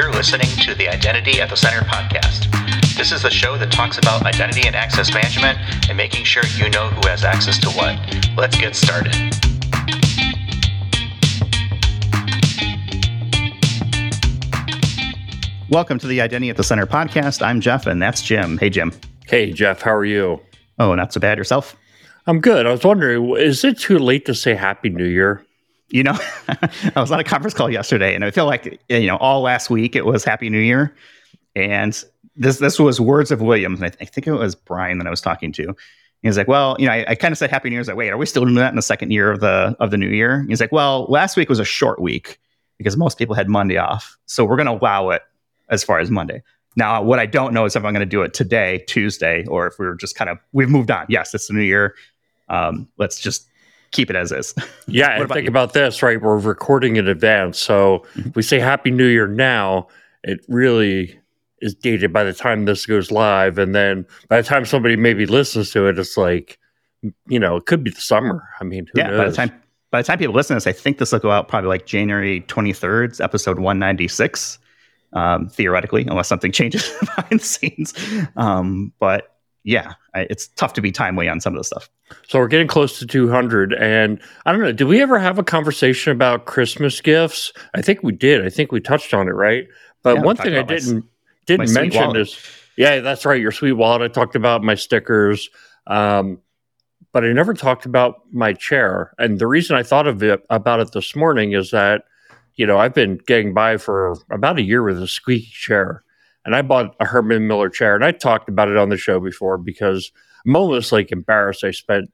You're listening to the Identity at the Center podcast. This is the show that talks about identity and access management and making sure you know who has access to what. Let's get started. Welcome to the Identity at the Center podcast. I'm Jeff, and that's Jim. Hey, Jim. Hey, Jeff, how are you? Oh, not so bad. Yourself? I'm good. I was wondering, is it too late to say Happy New Year? You know, I was on a conference call yesterday, and I feel like you know all last week it was Happy New Year, and this this was words of Williams. I, th- I think it was Brian that I was talking to. He's like, well, you know, I, I kind of said Happy New Year's. Like, wait, are we still doing that in the second year of the of the new year? He's like, well, last week was a short week because most people had Monday off, so we're going to allow it as far as Monday. Now, what I don't know is if I'm going to do it today, Tuesday, or if we're just kind of we've moved on. Yes, it's the new year. Um, let's just keep it as is. Yeah, and think you? about this, right? We're recording in advance, so mm-hmm. we say Happy New Year now. It really is dated by the time this goes live, and then by the time somebody maybe listens to it, it's like, you know, it could be the summer. I mean, yeah. Knows? By the time by the time people listen to this, I think this will go out probably like January 23rd, episode 196 um, theoretically, unless something changes behind the scenes. Um, but yeah, I, it's tough to be timely on some of the stuff. So we're getting close to 200. And I don't know, did we ever have a conversation about Christmas gifts? I think we did. I think we touched on it, right? But yeah, one thing I didn't my, didn't my mention is, yeah, that's right. Your sweet wallet. I talked about my stickers. Um, but I never talked about my chair. And the reason I thought of it about it this morning is that you know, I've been getting by for about a year with a squeaky chair. And I bought a Herman Miller chair and I talked about it on the show before because I'm almost like embarrassed. I spent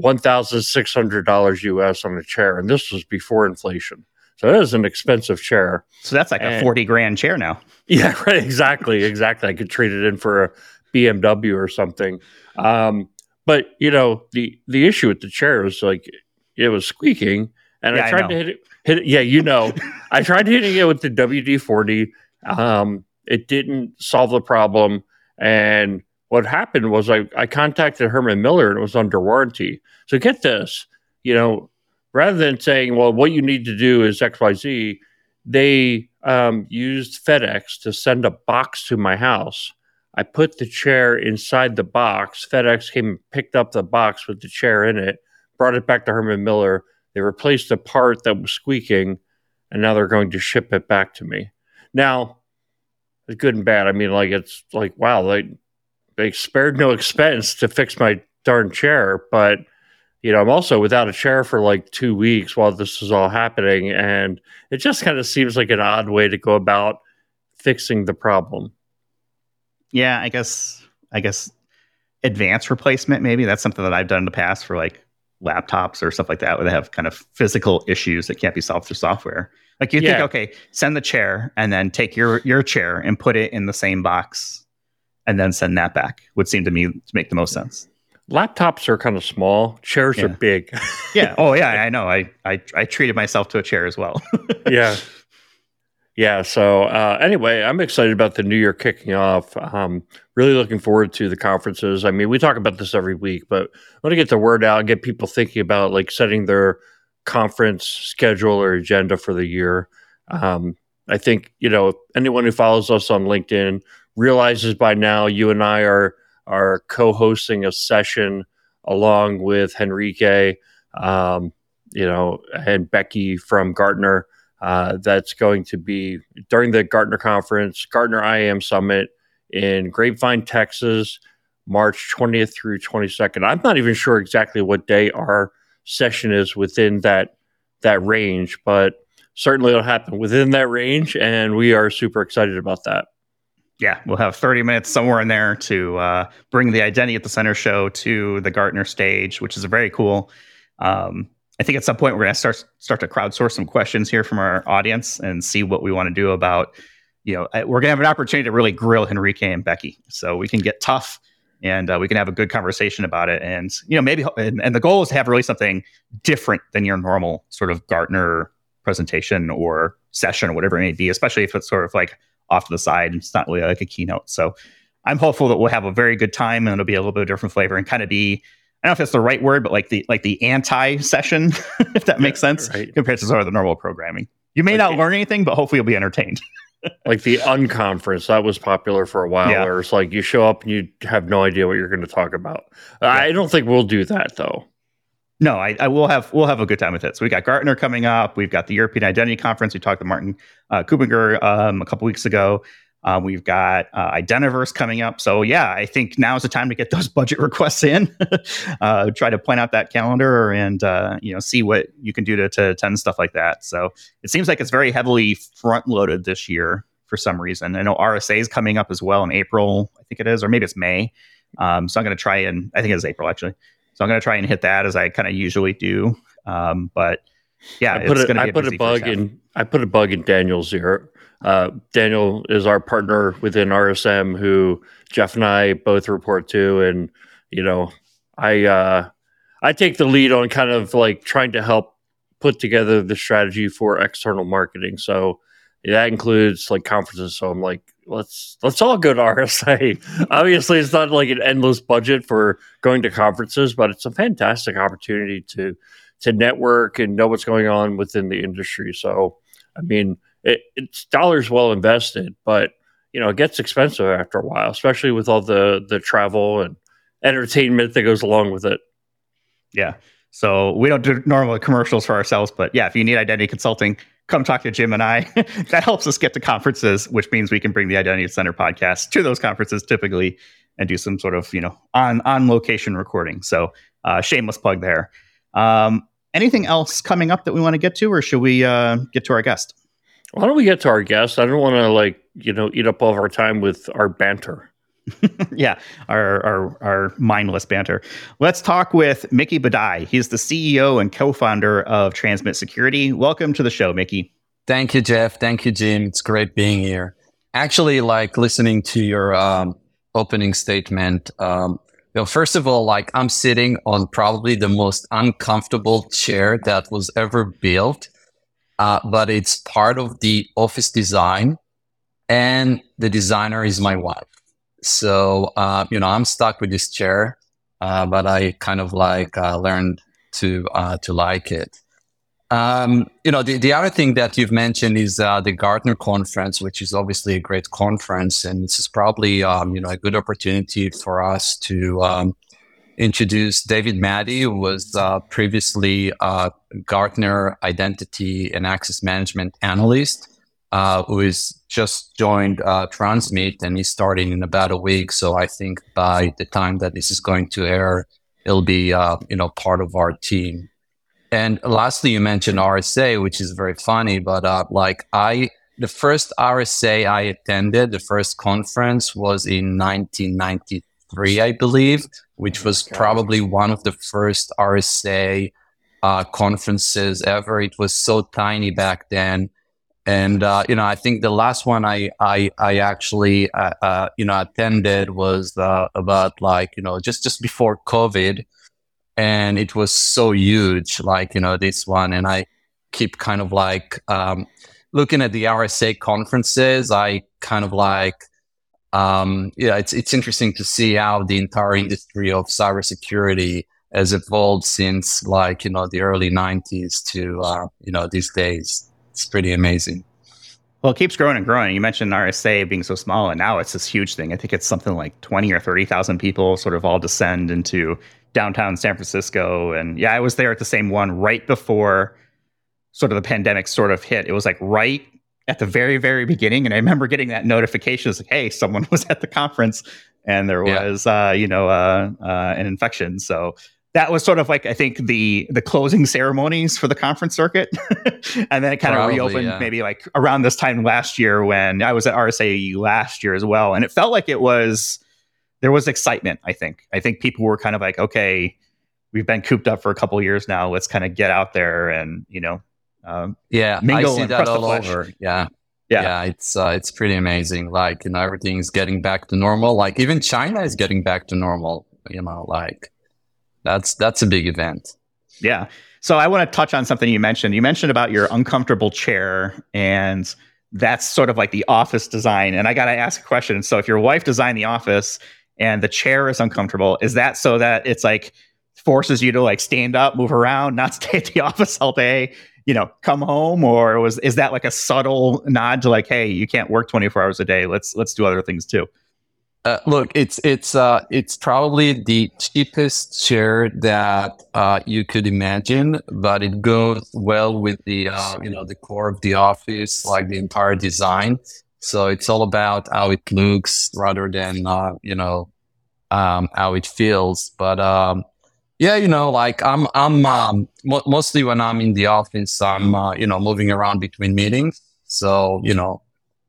$1,600 US on a chair and this was before inflation. So it is an expensive chair. So that's like and, a 40 grand chair now. Yeah, right. Exactly. Exactly. I could trade it in for a BMW or something. Um, but you know, the, the issue with the chair is like it was squeaking and yeah, I tried I to hit it hit it. Yeah, you know, I tried hitting it with the WD 40. Um, it didn't solve the problem. And what happened was I, I contacted Herman Miller and it was under warranty. So get this, you know, rather than saying, well, what you need to do is XYZ, they um, used FedEx to send a box to my house. I put the chair inside the box. FedEx came and picked up the box with the chair in it, brought it back to Herman Miller. They replaced the part that was squeaking, and now they're going to ship it back to me. Now, it's good and bad. I mean, like it's like wow, they they spared no expense to fix my darn chair, but you know, I'm also without a chair for like two weeks while this is all happening, and it just kind of seems like an odd way to go about fixing the problem. Yeah, I guess I guess advanced replacement maybe that's something that I've done in the past for like laptops or stuff like that where they have kind of physical issues that can't be solved through software. Like you yeah. think, okay, send the chair and then take your your chair and put it in the same box and then send that back would seem to me to make the most sense. Laptops are kind of small, chairs yeah. are big. yeah. Oh yeah, I know. I, I I treated myself to a chair as well. yeah. Yeah. So uh, anyway, I'm excited about the new year kicking off. Um, really looking forward to the conferences. I mean, we talk about this every week, but I want to get the word out and get people thinking about like setting their conference schedule or agenda for the year. Um, I think you know anyone who follows us on LinkedIn realizes by now you and I are are co-hosting a session along with Henrique, um, you know, and Becky from Gartner uh, that's going to be during the Gartner conference, Gartner IAM Summit in Grapevine, Texas, March 20th through 22nd. I'm not even sure exactly what day our session is within that that range, but certainly it'll happen within that range, and we are super excited about that. Yeah, we'll have 30 minutes somewhere in there to uh, bring the Identity at the Center show to the Gartner stage, which is a very cool. Um, I think at some point we're going to start start to crowdsource some questions here from our audience and see what we want to do about. You know, we're going to have an opportunity to really grill Henrique and Becky, so we can get tough and uh, we can have a good conversation about it. And you know, maybe and, and the goal is to have really something different than your normal sort of Gartner presentation or session or whatever it may be, especially if it's sort of like off to the side and it's not really like a keynote. So I'm hopeful that we'll have a very good time and it'll be a little bit of different flavor and kind of be I don't know if that's the right word, but like the like the anti session, if that makes sense, right. compared to sort of the normal programming. You may not learn anything, but hopefully you'll be entertained. like the unconference that was popular for a while yeah. where it's like you show up and you have no idea what you're going to talk about. Yeah. i don't think we'll do that though. No I, I, will have we'll have a good time with it. So we got gartner coming up. We've got the european identity conference. We talked to martin uh, Kuppinger um, a couple weeks ago um, we've got uh, Identiverse coming up. So, yeah, I think now is the time to get those budget requests in. uh, try to point out that calendar and, uh, you know, see what you can do to, to attend stuff like that. So, it seems like it's very heavily front loaded this year for some reason. I know RSA is coming up as well in April, I think it is, or maybe it's May. Um, so, I'm going to try and, I think it's April actually. So, I'm going to try and hit that as I kind of usually do. Um, but yeah, I put, a, I put a bug in. I put a bug in Daniel's ear uh, Daniel is our partner within RSM, who Jeff and I both report to, and you know, I uh, I take the lead on kind of like trying to help put together the strategy for external marketing. So that includes like conferences. So I'm like, let's let's all go to RSA. Obviously, it's not like an endless budget for going to conferences, but it's a fantastic opportunity to to network and know what's going on within the industry. So, I mean, it, it's dollars well invested, but you know it gets expensive after a while, especially with all the the travel and entertainment that goes along with it. Yeah. So we don't do normal commercials for ourselves, but yeah, if you need identity consulting, come talk to Jim and I. that helps us get to conferences, which means we can bring the Identity Center podcast to those conferences typically and do some sort of you know on on location recording. So uh, shameless plug there. Um, anything else coming up that we want to get to, or should we uh, get to our guest? Why don't we get to our guest? I don't want to like you know eat up all of our time with our banter. yeah, our, our our mindless banter. Let's talk with Mickey Boodaei. He's the CEO and co-founder of Transmit Security. Welcome to the show, Mickey. Thank you, Jeff. Thank you, Jim. It's great being here. Actually, like listening to your um, opening statement. Um, you know, first of all, like I'm sitting on probably the most uncomfortable chair that was ever built uh, but it's part of the office design, and the designer is my wife. So uh, you know, I'm stuck with this chair, uh, but I kind of like uh, learned to uh, to like it. Um, you know, the, the other thing that you've mentioned is uh, the Gartner conference, which is obviously a great conference, and this is probably um, you know a good opportunity for us to um, introduce David Mahdi, who was uh, previously a Gartner Identity and Access Management Analyst, uh, who is just joined uh, Transmit and he's starting in about a week. So I think by the time that this is going to air, it'll be uh, you know part of our team. And lastly, you mentioned RSA, which is very funny, but uh, like I. The first RSA I attended, the first conference was in 1993, I believe which was probably one of the first RSA uh, conferences ever. It was so tiny back then. And, uh, you know, I think the last one I, I, I actually, uh, uh you know, attended was uh, about like, you know, just, just before COVID. And it was so huge, like, you know, this one. And I keep kind of like um, looking at the RSA conferences. I kind of like, um, yeah, it's it's interesting to see how the entire industry of cybersecurity has evolved since like you know the early '90s to uh, you know these days. It's pretty amazing. Well, it keeps growing and growing. You mentioned RSA being so small, and now it's this huge thing. I think it's something like twenty or thirty thousand people sort of all descend into downtown San Francisco. And yeah, I was there at the same one right before sort of the pandemic sort of hit. It was like right at the very very beginning and i remember getting that notification it's like hey someone was at the conference and there was yeah. uh, you know uh, uh, an infection so that was sort of like i think the the closing ceremonies for the conference circuit and then it kind Probably, of reopened yeah. maybe like around this time last year when i was at rsa last year as well and it felt like it was there was excitement i think i think people were kind of like okay we've been cooped up for a couple years now let's kind of get out there and you know um, yeah, I see that all over. Yeah. Yeah. yeah, it's uh, it's pretty amazing. Like you know, everything's getting back to normal. Like even China is getting back to normal. You know, like that's that's a big event. Yeah. So I want to touch on something you mentioned. You mentioned about your uncomfortable chair, and that's sort of like the office design. And I got to ask a question. So if your wife designed the office and the chair is uncomfortable, is that so that it's like forces you to like stand up, move around, not stay at the office all day? You know, come home, or was is that like a subtle nod to like, hey, you can't work 24 hours a day. Let's let's do other things too. Uh, look, it's it's uh, it's probably the cheapest chair that uh, you could imagine, but it goes well with the uh, you know the core of the office, like the entire design. So it's all about how it looks rather than uh, you know um, how it feels. But um, yeah, you know, like I'm I'm um, mo- mostly when I'm in the office, I'm uh, you know moving around between meetings. So you know,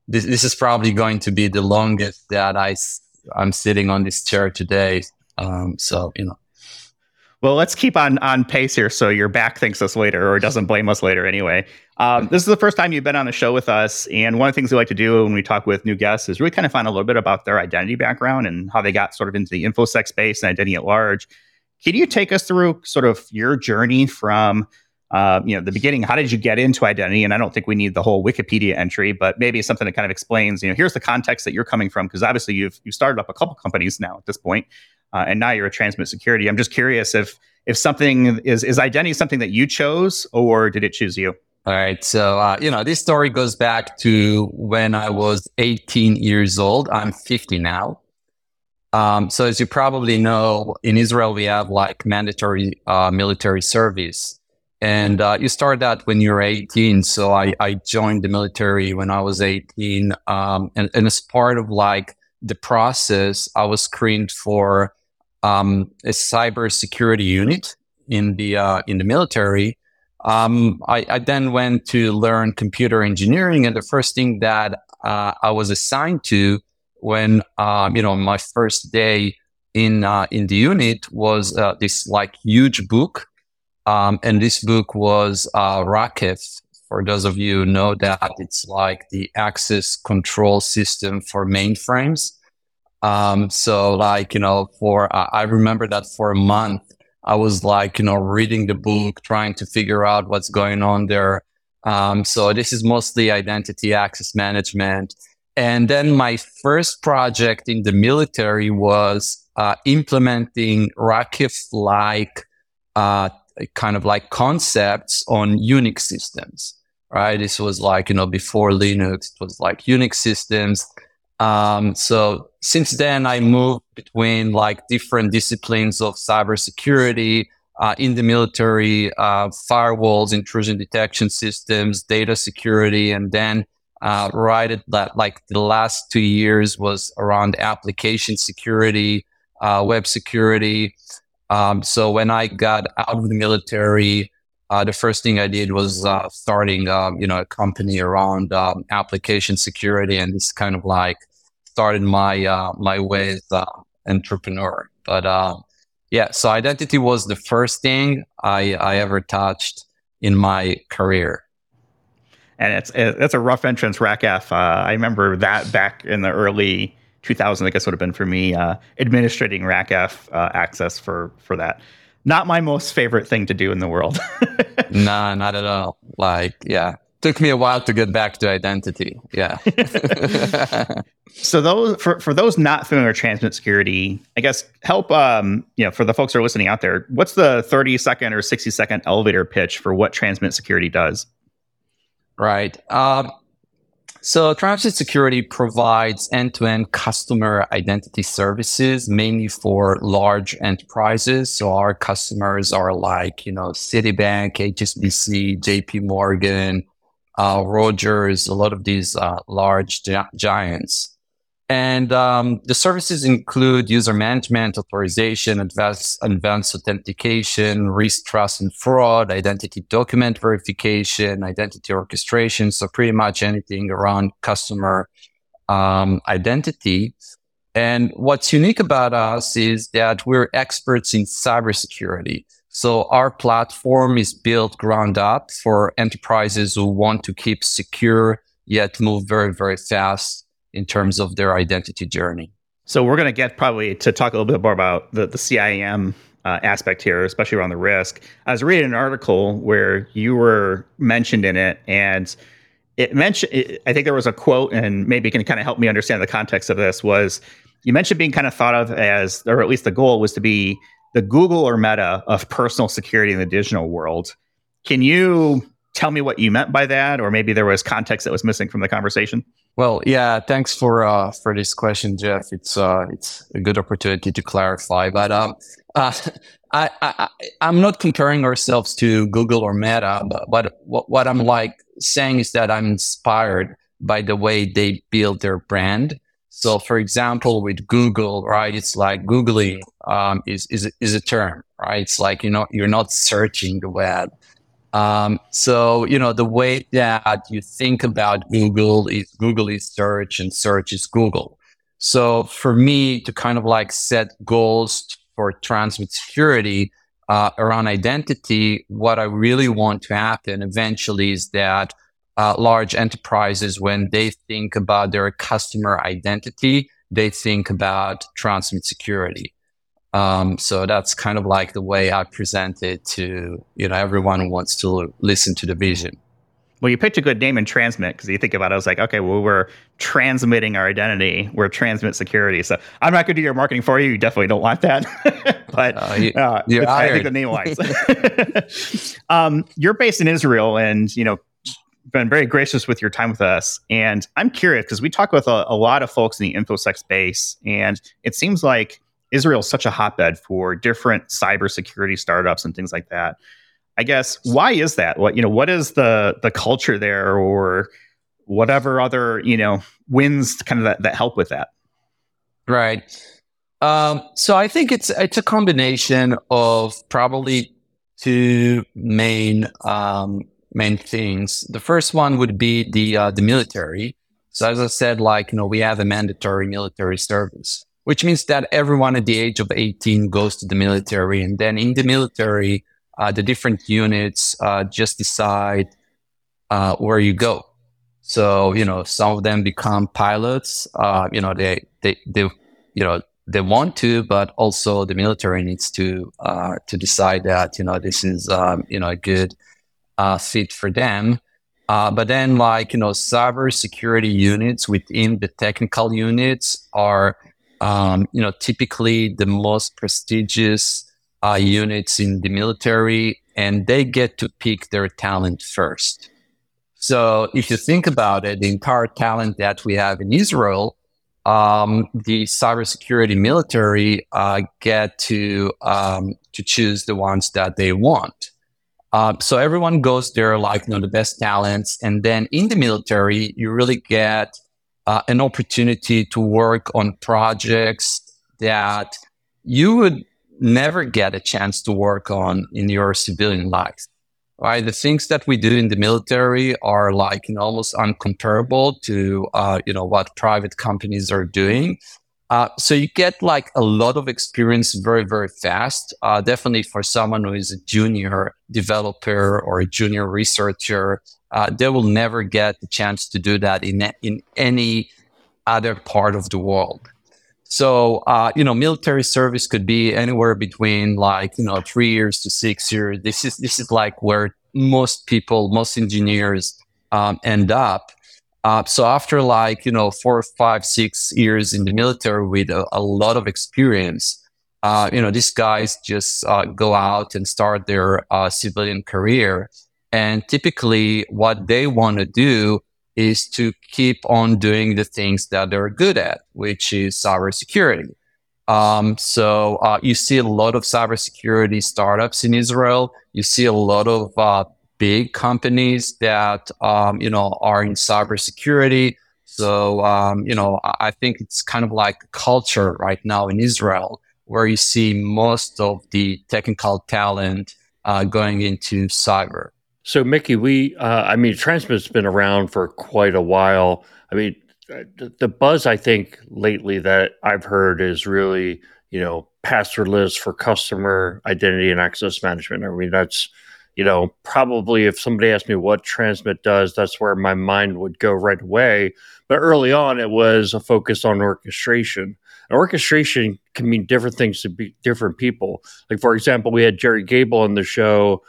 this this is probably going to be the longest that I I'm sitting on this chair today. Um, so you know. Well, let's keep on on pace here, so your back thanks us later, or doesn't blame us later. Anyway, um, this is the first time you've been on the show with us, and one of the things we like to do when we talk with new guests is really kind of find a little bit about their identity background and how they got sort of into the infosec space and identity at large. Can you take us through sort of your journey from uh, you know, the beginning, how did you get into identity? And I don't think we need the whole Wikipedia entry, but maybe something that kind of explains, you know, here's the context that you're coming from, because obviously you've you've started up a couple companies now at this point, uh, and now you're a transmit security. I'm just curious if if something is is identity something that you chose, or did it choose you? All right. So, uh, you know, this story goes back to when I was 18 years old. I'm 50 now. Um, so, as you probably know, in Israel, we have like mandatory uh, military service. And uh, you start that when you're 18. So I, I joined the military when I was 18. Um, and, and as part of like the process, I was screened for um, a cyber security unit in the uh, in the military. Um, I, I, then went to learn computer engineering, and the first thing that uh, I was assigned to when um, you know my first day in uh, in the unit was uh, this like huge book um, and this book was uh. For those of you who know that, it's like the access control system for mainframes. Um, so, like, you know, for, uh, I remember that for a month, I was like, you know, reading the book, trying to figure out what's going on there. Um, so this is mostly identity access management. And then my first project in the military was uh, implementing RACF like uh, kind of like concepts on Unix systems, right? This was like, you know, before Linux, it was like Unix systems. Um, so since then, I moved between like different disciplines of cybersecurity, uh, in the military, uh, firewalls, intrusion detection systems, data security, and then uh, right at that, like the last two years was around application security, uh, web security. Um, so when I got out of the military, uh, the first thing I did was uh, starting, um, you know, a company around um, application security, and this kind of like started my uh, my way as entrepreneur. But uh, yeah, so identity was the first thing I I ever touched in my career. And it's it's a rough entrance, RACF. Uh, I remember that back in the early 2000s. I guess would have been for me, uh, administrating RACF uh, access for for that. Not my most favorite thing to do in the world. nah, not at all. Like, yeah, took me a while to get back to identity. Yeah. so those for, for those not familiar with transmit security, I guess help um, you know, for the folks who are listening out there, what's the 30 second or 60 second elevator pitch for what transmit security does? Right. Um, so Transmit Security provides end-to-end customer identity services, mainly for large enterprises. So our customers are like, you know, Citibank, HSBC, JP Morgan, uh, Rogers, a lot of these uh, large gi- giants. And um, the services include user management, authorization, advanced, advanced authentication, risk, trust, and fraud, identity document verification, identity orchestration. So pretty much anything around customer um, identity. And what's unique about us is that we're experts in cybersecurity. So our platform is built ground up for enterprises who want to keep secure yet move very, very fast in terms of their identity journey. So we're going to get probably to talk a little bit more about the, the CIAM uh, aspect here, especially around the risk. I was reading an article where you were mentioned in it, and it mentioned. It, I think there was a quote, and maybe you can kind of help me understand the context of this. Was you mentioned being kind of thought of as, or at least the goal was to be the Google or Meta of personal security in the digital world. Can you tell me what you meant by that, or maybe there was context that was missing from the conversation? Well, yeah, thanks for uh, for this question, Jeff. It's uh, it's a good opportunity to clarify. But um, uh, I, I I'm not comparing ourselves to Google or Meta, but, but what, what I'm like saying is that I'm inspired by the way they build their brand. So, for example, with Google, right, it's like googling um, is is is a term, right? It's like you know you're not searching the web. Um, so you know the way that you think about Google is Google is search and search is Google. So for me to kind of like set goals for transmit security uh, around identity, what I really want to happen eventually is that uh, large enterprises, when they think about their customer identity, they think about transmit security. Um, so that's kind of like the way I present it to you know everyone who wants to listen to the vision. Well, you picked a good name in transmit because you think about it, I was like, okay, well, we're transmitting our identity, we're transmit security. So I'm not going to do your marketing for you. You definitely don't want that, but uh, you, uh, I think the name wise. um, you're based in Israel, and you know been very gracious with your time with us. And I'm curious because we talk with a, a, lot of folks in the infosec space, and it seems like Israel is such a hotbed for different cybersecurity startups and things like that. I guess why is that? What you know, what is the the culture there, or whatever other you know wins kind of that, that help with that? Right. Um, so I think it's it's a combination of probably two main um, main things. The first one would be the uh, the military. So as I said, like you know, we have a mandatory military service, which means that everyone at the age of 18 goes to the military, and then in the military, uh, the different units uh, just decide uh, where you go. So you know, some of them become pilots. Uh, you know, they they they you know they want to, but also the military needs to uh, to decide that you know this is um, you know a good uh, fit for them. Uh, but then, like you know, cyber security units within the technical units are, um, you know, typically the most prestigious uh, units in the military, and they get to pick their talent first. So, if you think about it, the entire talent that we have in Israel, um, the cybersecurity military uh, get to um, to choose the ones that they want. Uh, so everyone goes there like you know the best talents, and then in the military, you really get uh, an opportunity to work on projects that you would never get a chance to work on in your civilian life. Right, the things that we do in the military are like you know, almost uncomparable to uh, you know what private companies are doing. Uh, so you get like a lot of experience very, very fast. Uh, definitely for someone who is a junior developer or a junior researcher, uh, they will never get the chance to do that in in any other part of the world. So uh, you know, military service could be anywhere between like you know three years to six years. This is this is like where most people, most engineers um, end up. Uh, so after like you know four, five, six years in the military with a, a lot of experience, uh, you know these guys just uh, go out and start their uh, civilian career. And typically, what they want to do is to keep on doing the things that they're good at, which is cybersecurity. Um, so uh, you see a lot of cybersecurity startups in Israel. You see a lot of uh, big companies that um, you know are in cybersecurity. So um, you know, I think it's kind of like culture right now in Israel where you see most of the technical talent uh, going into cyber. So, Mickey, we, uh, I mean, Transmit's been around for quite a while. I mean, the buzz I think lately that I've heard is really, you know, passwordless for customer identity and access management. I mean, that's you know, probably if somebody asked me what Transmit does, that's where my mind would go right away. But early on, it was a focus on orchestration. And orchestration can mean different things to be different people. Like, for example, we had Gerry Gebel on the show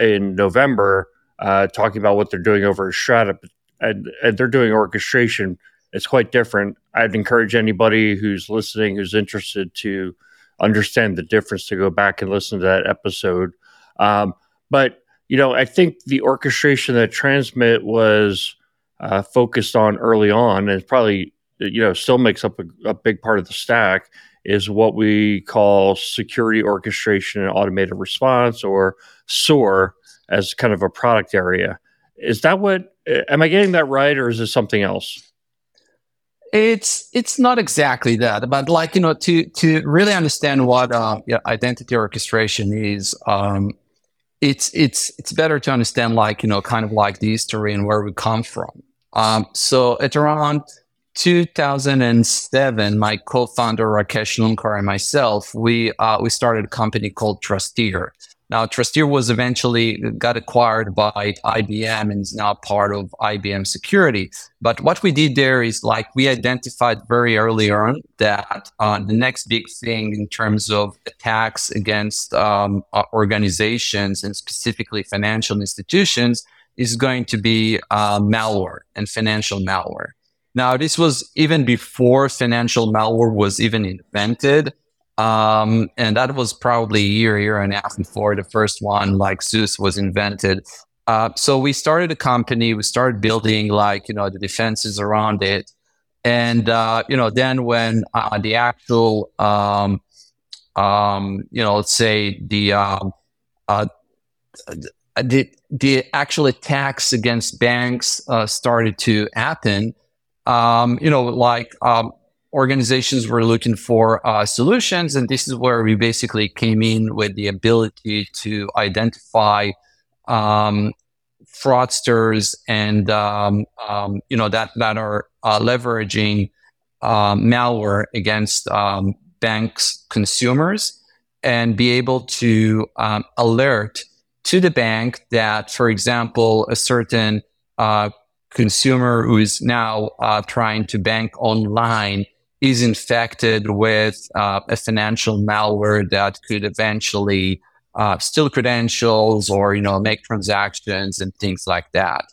in November uh, talking about what they're doing over at Strata, and, and they're doing orchestration. It's quite different. I'd encourage anybody who's listening, who's interested to understand the difference, to go back and listen to that episode. Um, but you know, I think the orchestration that Transmit was uh, focused on early on, and probably you know still makes up a, a, big part of the stack, is what we call security orchestration and automated response, or SOAR, as kind of a product area. Is that what? Am I getting that right, or is it something else? It's it's not exactly that, but like you know, to to really understand what uh, yeah, identity orchestration is, um, it's it's it's better to understand like you know kind of like the history and where we come from. Um, so at around 2007, my co-founder Rakesh Loonkar and myself, we uh, we started a company called Trusteer. Now, Trusteer was eventually got acquired by IBM and is now part of IBM security. But what we did there is like we identified very early on that uh, the next big thing in terms of attacks against um, uh, organizations and specifically financial institutions is going to be uh, malware and financial malware. Now, this was even before financial malware was even invented. Um, and that was probably a year, year and a half before the first one, like Zeus, was invented. Uh, so we started a company. We started building like you know the defenses around it, and uh, you know then when uh, the actual um, um, you know let's say the um, uh, the the actual attacks against banks uh, started to happen. Um, you know, like um, organizations were looking for uh, solutions, and this is where we basically came in with the ability to identify um, fraudsters and um, um, you know that that are uh, leveraging uh, malware against um, banks consumers and be able to um, alert to the bank that, for example, a certain uh, consumer who is now uh, trying to bank online is infected with uh, a financial malware that could eventually uh, steal credentials or you know make transactions and things like that.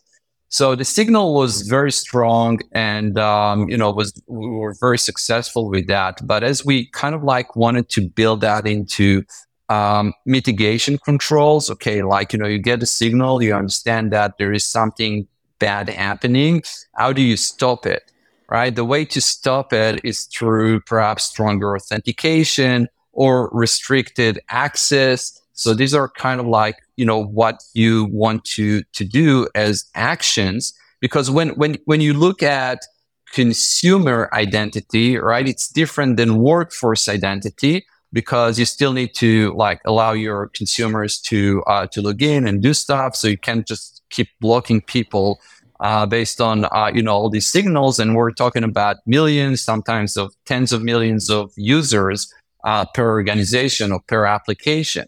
So the signal was very strong, and um, you know was we were very successful with that. But as we kind of like wanted to build that into um, mitigation controls, okay, like you know you get a signal, you understand that there is something bad happening. How do you stop it? Right? The way to stop it is through perhaps stronger authentication or restricted access. So these are kind of like, you know, what you want to, to do as actions. Because when, when, when you look at consumer identity, right, it's different than workforce identity because you still need to like allow your consumers to, uh, to log in and do stuff. So you can't just keep blocking people uh, based on uh, you know all these signals, and we're talking about millions, sometimes of tens of millions of users uh, per organization or per application.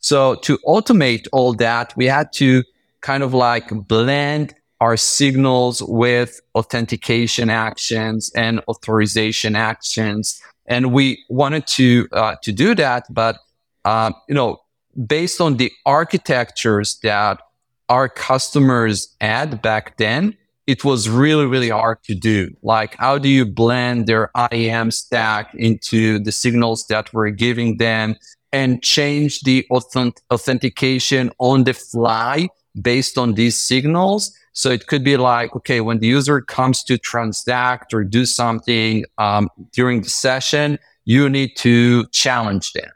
So to automate all that, we had to kind of like blend our signals with authentication actions and authorization actions, and we wanted to uh, to do that, but uh, you know based on the architectures that our customers had back then, it was really, really hard to do. Like, how do you blend their IAM stack into the signals that we're giving them and change the authentic- authentication on the fly based on these signals? So it could be like, okay, when the user comes to transact or do something um, during the session, you need to challenge them.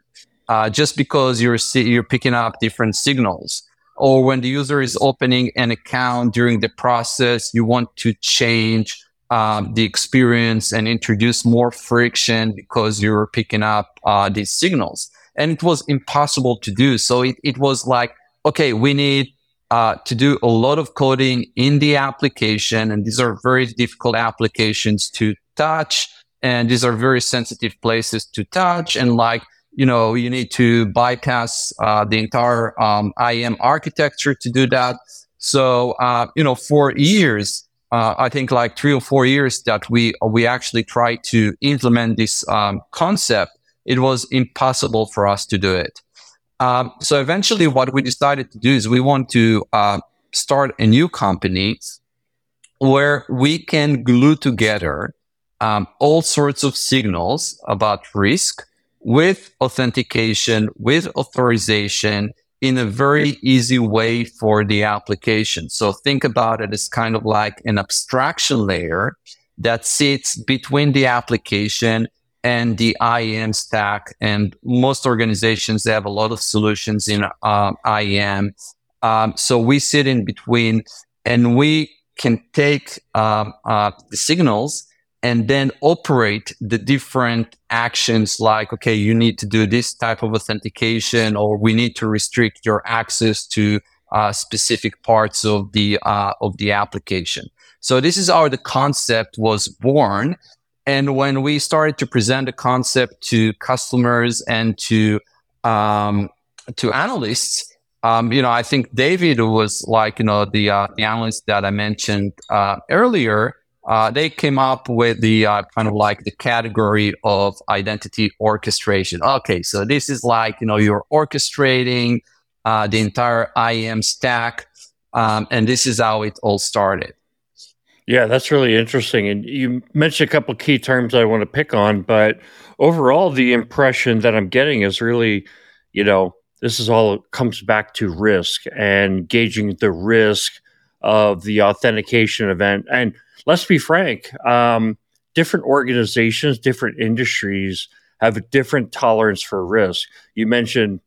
Uh, just because you're you're picking up different signals or when the user is opening an account during the process, you want to change um, the experience and introduce more friction because you're picking up uh, these signals. And it was impossible to do. So it, it was like, okay, we need uh, to do a lot of coding in the application. And these are very difficult applications to touch. And these are very sensitive places to touch. And like, you know, you need to bypass uh, the entire um, IAM architecture to do that. So, uh, you know, for years, uh, I think like three or four years that we we actually tried to implement this um, concept, it was impossible for us to do it. Um, so eventually, what we decided to do is we want to uh, start a new company where we can glue together um, all sorts of signals about risk with authentication, with authorization, in a very easy way for the application. So think about it as kind of like an abstraction layer that sits between the application and the IAM stack. And most organizations have a lot of solutions in um, IAM. Um, so we sit in between and we can take um, uh, the signals and then operate the different actions like, okay, you need to do this type of authentication, or we need to restrict your access to uh, specific parts of the uh, of the application. So this is how the concept was born. And when we started to present the concept to customers and to um, to analysts, um, you know, I think David was like, you know, the uh, the analyst that I mentioned uh, earlier. Uh, they came up with the uh, kind of like the category of identity orchestration. Okay, so this is like you know you're orchestrating uh, the entire IAM stack, um, and this is how it all started. Yeah, that's really interesting. And you mentioned a couple key terms I want to pick on, but overall, the impression that I'm getting is really, you know, this is all comes back to risk and gauging the risk of the authentication event. And let's be frank, um, different organizations, different industries have a different tolerance for risk. You mentioned,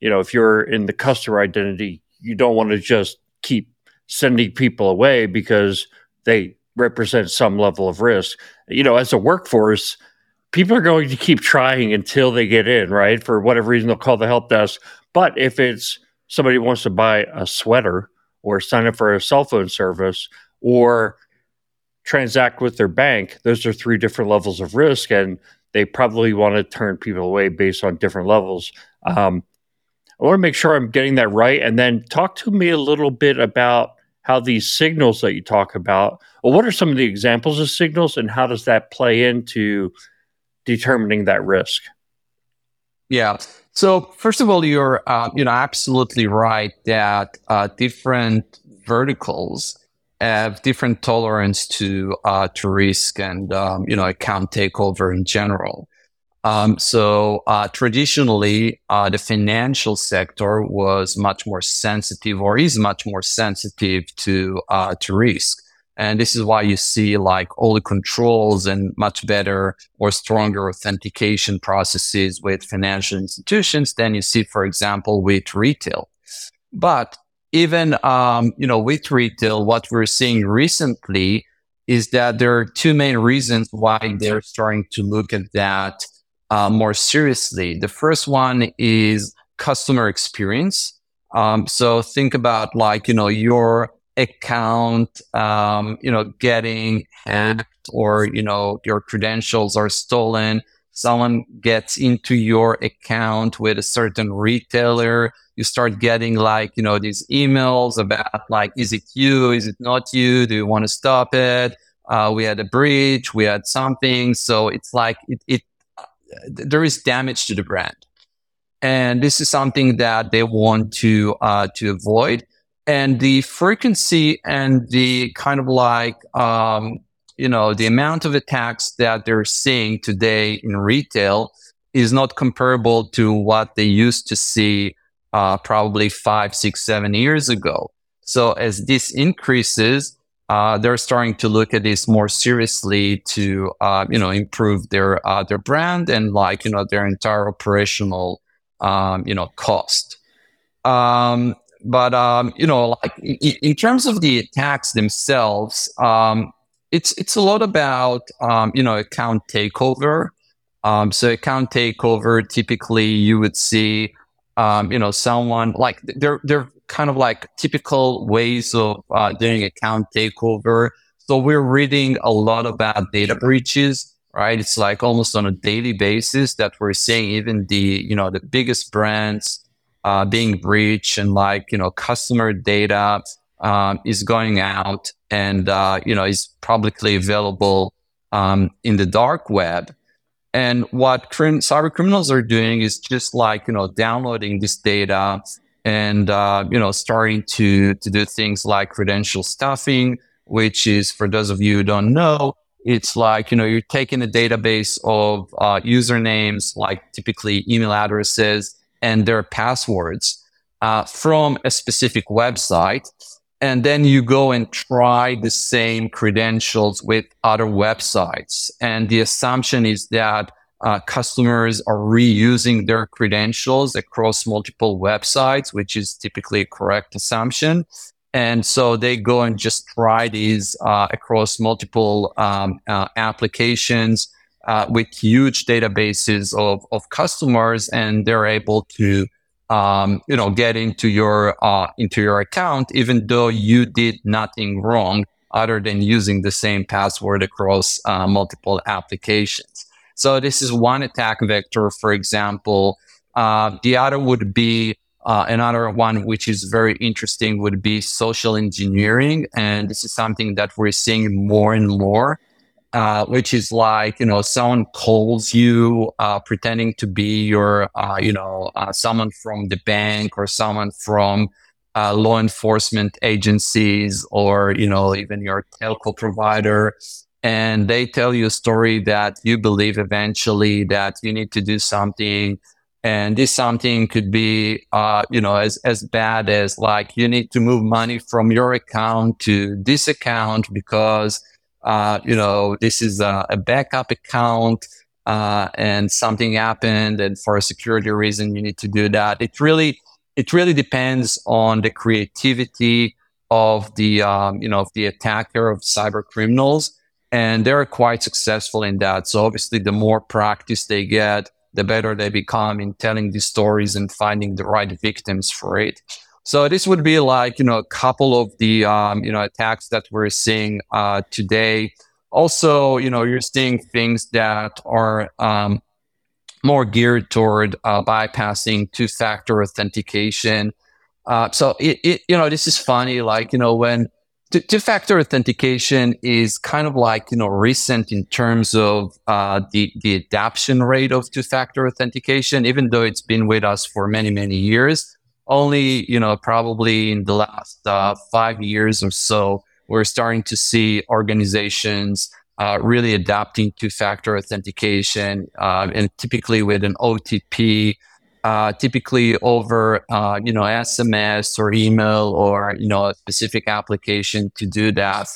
you know, if you're in the customer identity, you don't want to just keep sending people away because they represent some level of risk. You know, as a workforce, people are going to keep trying until they get in, right? For whatever reason, they'll call the help desk. But if it's somebody wants to buy a sweater or sign up for a cell phone service or transact with their bank, those are three different levels of risk. And they probably want to turn people away based on different levels. Um, I want to make sure I'm getting that right. And then talk to me a little bit about how these signals that you talk about, well, what are some of the examples of signals and how does that play into determining that risk? Yeah. So first of all, you're uh, you know absolutely right that uh, different verticals have different tolerance to uh, to risk and um, you know account takeover in general. Um, so uh, traditionally, uh, the financial sector was much more sensitive, or is much more sensitive to uh, to risk, and this is why you see like all the controls and much better or stronger authentication processes with financial institutions than you see, for example, with retail. But even um, you know with retail, what we're seeing recently is that there are two main reasons why they're starting to look at that uh, more seriously. The first one is customer experience. Um, so think about like, you know, your account, um, you know, getting hacked or, you know, your credentials are stolen. Someone gets into your account with a certain retailer. You start getting like, you know, these emails about like, is it you? Is it not you? Do you want to stop it? Uh, we had a breach. We had something. So it's like, it, it there is damage to the brand. And this is something that they want to, uh, to avoid. And the frequency and the kind of like, um, you know, the amount of attacks that they're seeing today in retail is not comparable to what they used to see, uh, probably five, six, seven years ago. So as this increases, uh, they're starting to look at this more seriously to uh, you know improve their uh, their brand and like you know their entire operational um, you know cost. Um, but um, you know, like in, terms of the attacks themselves, um, it's it's a lot about um, you know account takeover. Um, so account takeover, typically you would see you know someone like they're they're kind of like typical ways of uh, doing account takeover. So we're reading a lot about data breaches, right? It's like almost on a daily basis that we're seeing even the, you know, the biggest brands uh, being breached and like, you know, customer data um, is going out and, uh, you know, is publicly available um, in the dark web. And what crim- cyber criminals are doing is just like, you know, downloading this data and uh, you know starting to to do things like credential stuffing which is for those of you who don't know it's like you know you're taking a database of uh, usernames like typically email addresses and their passwords uh, from a specific website. And then you go and try the same credentials with other websites. And the assumption is that uh, customers are reusing their credentials across multiple websites, which is typically a correct assumption. And so they go and just try these uh, across multiple um, uh, applications uh, with huge databases of, of customers, and they're able to um, you know get into your uh, into your account even though you did nothing wrong other than using the same password across uh, multiple applications. So this is one attack vector, for example. Uh, the other would be uh, another one, which is very interesting, would be social engineering. And this is something that we're seeing more and more, uh, which is like, you know, someone calls you uh, pretending to be your, uh, you know, uh, someone from the bank or someone from uh, law enforcement agencies or, you know, even your telco provider. And they tell you a story that you believe eventually that you need to do something. And this something could be you know as, as bad as like you need to move money from your account to this account because uh, you know this is a, a backup account uh, and something happened and for a security reason you need to do that it really it really depends on the creativity of the um, you know of the attacker of cyber criminals and they're quite successful in that. So obviously, the more practice they get, the better they become in telling these stories and finding the right victims for it. So this would be like you know a couple of the um, you know attacks that we're seeing uh, today. Also, you know you're seeing things that are um, more geared toward uh, bypassing two-factor authentication. Uh, so it, it, you know this is funny. Like you know when two-factor authentication is kind of like you know recent in terms of uh, the the adoption rate of two-factor authentication, even though it's been with us for many many years. Only you know probably in the last uh, five years or so, we're starting to see organizations uh, really adapting two-factor authentication, uh, and typically with an OTP uh, typically over uh, you know SMS or email or you know a specific application to do that.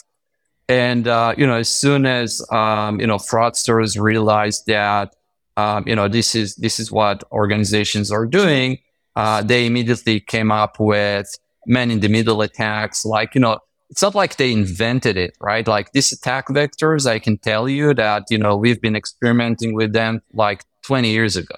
And uh, you know, as soon as um, you know fraudsters realize that um, you know this is this is what organizations are doing, uh, they immediately came up with man in the middle attacks. Like you know, it's not like they invented it, right? Like these attack vectors, I can tell you that you know we've been experimenting with them like 20 years ago.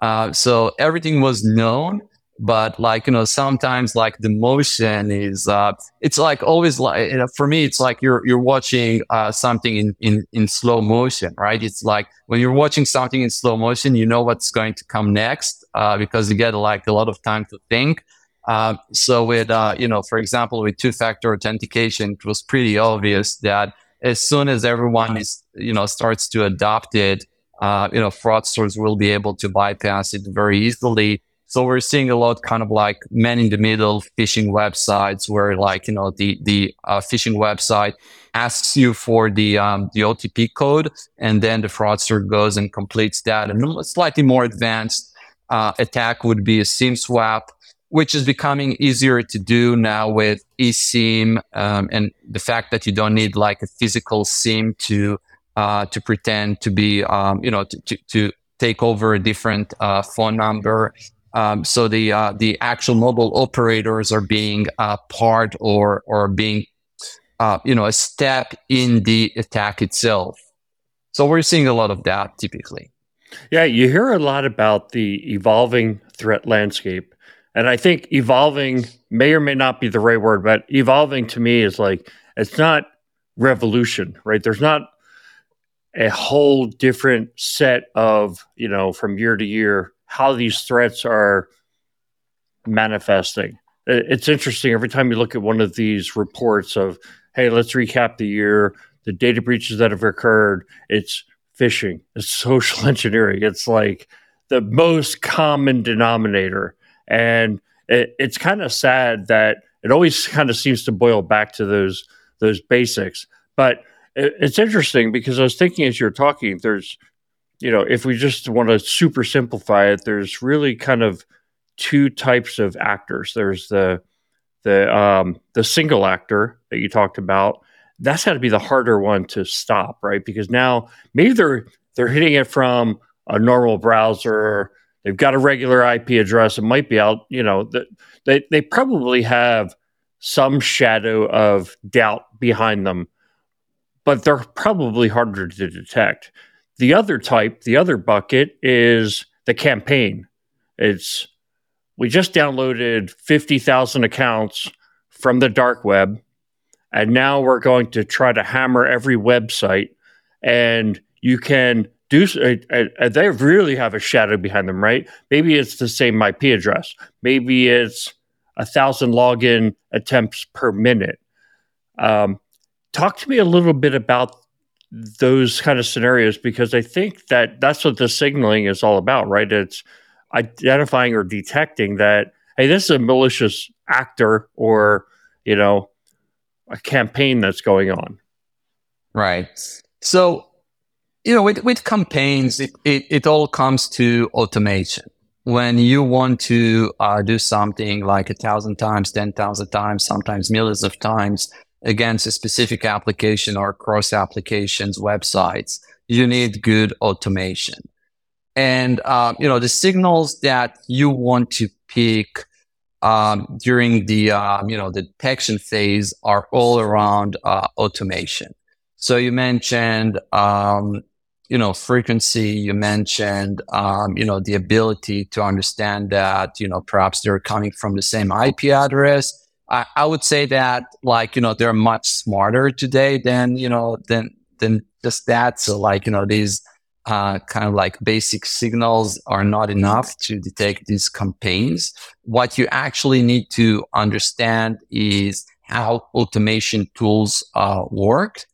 Uh, so everything was known, but like you know, sometimes like the motion is uh, it's like always like you know, for me, it's like you're you're watching uh, something in, in in slow motion, right? It's like when you're watching something in slow motion, you know what's going to come next uh, because you get like a lot of time to think. Uh, so with uh, you know, for example, with two-factor authentication, it was pretty obvious that as soon as everyone is you know starts to adopt it uh, you know, fraudsters will be able to bypass it very easily. So we're seeing a lot kind of like man in the middle phishing websites where like, you know, the, the uh, phishing website asks you for the, um, the OTP code and then the fraudster goes and completes that. And a slightly more advanced uh, attack would be a SIM swap, which is becoming easier to do now with eSIM um, and the fact that you don't need like a physical SIM to uh, to pretend to be, um, you know, to, to, to, take over a different uh, phone number. Um, so the uh, the actual mobile operators are being uh, part or or being, uh, you know, a step in the attack itself. So we're seeing a lot of that typically. Yeah, you hear a lot about the evolving threat landscape. And I think evolving may or may not be the right word, but evolving to me is like it's not revolution, right? There's not a whole different set of, you know, from year to year, how these threats are manifesting. It's interesting every time you look at one of these reports of, hey, let's recap the year, the data breaches that have occurred. It's phishing, it's social engineering. It's like the most common denominator. And it, it's kind of sad that it always kind of seems to boil back to those those basics. But it's interesting because I was thinking as you're talking, there's, you know, if we just want to super simplify it, there's really kind of two types of actors. There's the the um, the single actor that you talked about. That's got to be the harder one to stop, right? Because now maybe they're they're hitting it from a normal browser. They've got a regular IP address. It might be out. You know, that they they probably have some shadow of doubt behind them, but they're probably harder to detect. The other type, the other bucket, is the campaign. It's we just downloaded 50,000 accounts from the dark web, and now we're going to try to hammer every website. And you can do, uh, uh, they really have a shadow behind them, right? Maybe it's the same IP address. Maybe it's a thousand login attempts per minute. Um, talk to me a little bit about those kind of scenarios because I think that that's what the signaling is all about, right? It's identifying or detecting that hey, this is a malicious actor or you know a campaign that's going on. Right. So you know, with with campaigns, it it, it all comes to automation. When you want to uh, do something like a thousand times, ten thousand times, sometimes millions of times against a specific application or cross applications websites, you need good automation. And, uh, you know, the signals that you want to pick um, during the, um, you know, the detection phase are all around uh, automation. So you mentioned, um, you know, frequency. You mentioned, um, you know, the ability to understand that, you know, perhaps they're coming from the same IP address. I, I would say that, like, you know, they're much smarter today than, you know, than than just that. So, like, you know, these uh, kind of like basic signals are not enough to detect these campaigns. What you actually need to understand is how automation tools uh, work.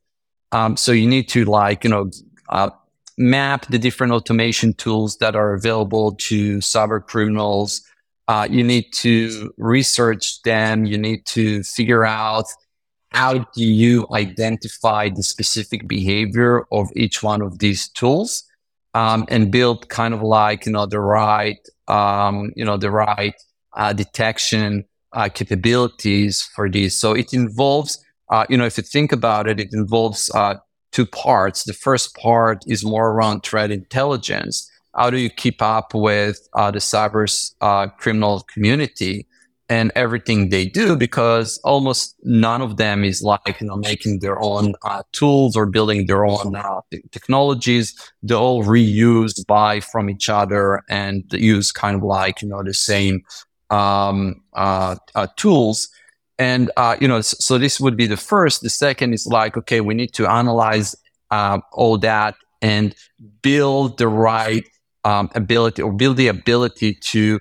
Um, so you need to like, you know, uh, map the different automation tools that are available to cyber criminals. Uh, you need to research them. You need to figure out how do you identify the specific behavior of each one of these tools um, and build kind of like you know the right um, you know the right uh, detection uh, capabilities for these so it involves uh, you know if you think about it it involves uh, two parts the first part is more around threat intelligence how do you keep up with uh, the cyber uh, criminal community and everything they do? Because almost none of them is like you know making their own uh, tools or building their own uh, technologies. They all reuse buy from each other and use kind of like you know the same um, tools. And you know so this would be the first. The second is like okay we need to analyze uh, all that and build the right um, ability or build the ability to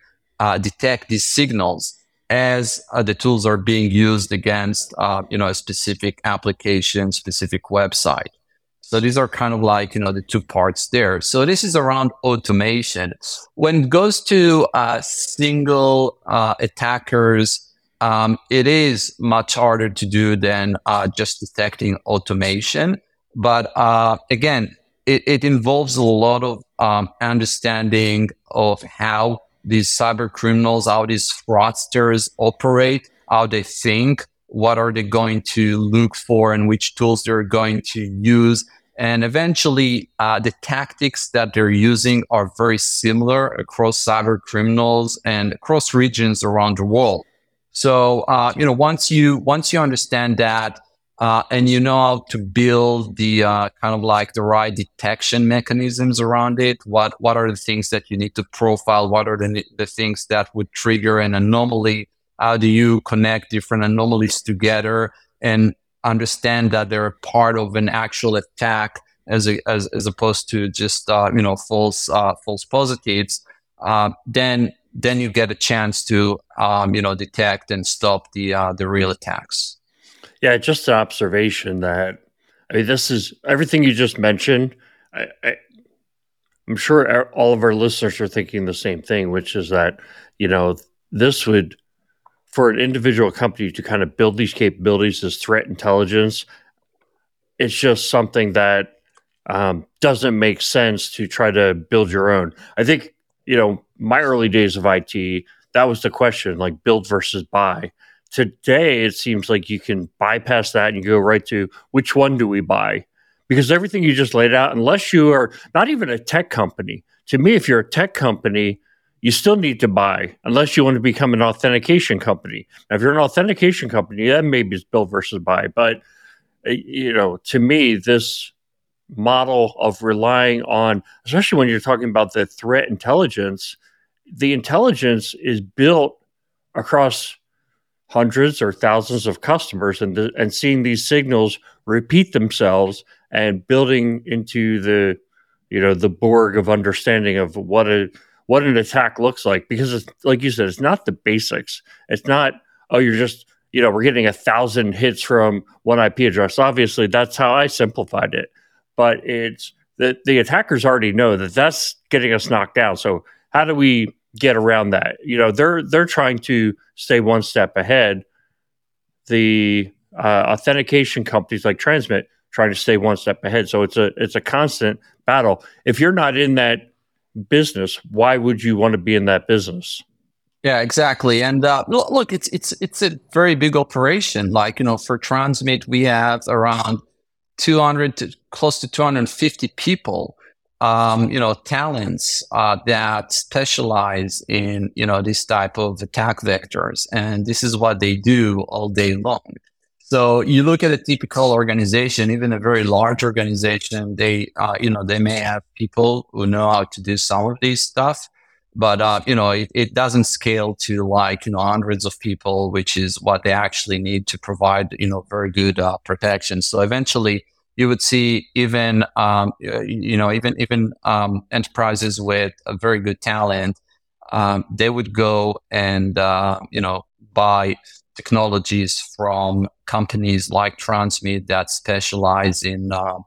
detect these signals as uh, the tools are being used against uh, you know a specific application specific website. So these are kind of like you know the two parts there. So this is around automation. When it goes to uh, single uh, attackers um, it is much harder to do than uh, just detecting automation. But uh, again it, it, involves a lot of um, understanding of how these cyber criminals, how these fraudsters operate, how they think, what are they going to look for, and which tools they're going to use. And eventually, uh, the tactics that they're using are very similar across cyber criminals and across regions around the world. So, uh, you know, once you once you understand that, uh, and you know how to build the uh, kind of like the right detection mechanisms around it. What what are the things that you need to profile? What are the the things that would trigger an anomaly? How do you connect different anomalies together and understand that they're part of an actual attack as a, as, as opposed to just uh, you know false uh, false positives? Uh, then then you get a chance to um, you know detect and stop the uh, the real attacks. Yeah, just an observation that I mean, this is everything you just mentioned. I, I, I'm sure all of our listeners are thinking the same thing, which is that you know this would for an individual company to kind of build these capabilities as threat intelligence. It's just something that um, doesn't make sense to try to build your own. I think you know my early days of IT that was the question, like build versus buy. Today, it seems like you can bypass that and go right to which one do we buy? Because everything you just laid out, unless you are not even a tech company, to me, if you're a tech company, you still need to buy unless you want to become an authentication company. Now, if you're an authentication company, then maybe it's build versus buy. But uh, you know, to me, this model of relying on, especially when you're talking about the threat intelligence, the intelligence is built across hundreds or thousands of customers and, and seeing these signals repeat themselves and building into the you know the borg of understanding of what a what an attack looks like. Because it's like you said it's not the basics. It's not oh you're just you know we're getting a thousand hits from one ip address. Obviously that's how i simplified it. But it's that the attackers already know that that's getting us knocked down. So how do we get around that. You know, they're they're trying to stay one step ahead. The uh, authentication companies like Transmit trying to stay one step ahead. So it's a it's a constant battle. If you're not in that business, why would you want to be in that business? Yeah, exactly. And uh, look, it's it's it's a very big operation. Like you know, for Transmit, we have around 200 to close to 250 people um, you know, talents uh, that specialize in, you know, this type of attack vectors. And this is what they do all day long. So you look at a typical organization, even a very large organization, they, uh, you know, they may have people who know how to do some of these stuff, but, uh, you know, it, it doesn't scale to like, you know, hundreds of people, which is what they actually need to provide, you know, very good uh, protection. So eventually, you would see even um, you know even even um, enterprises with a very good talent um, they would go and uh, you know buy technologies from companies like Transmit that specialize in uh,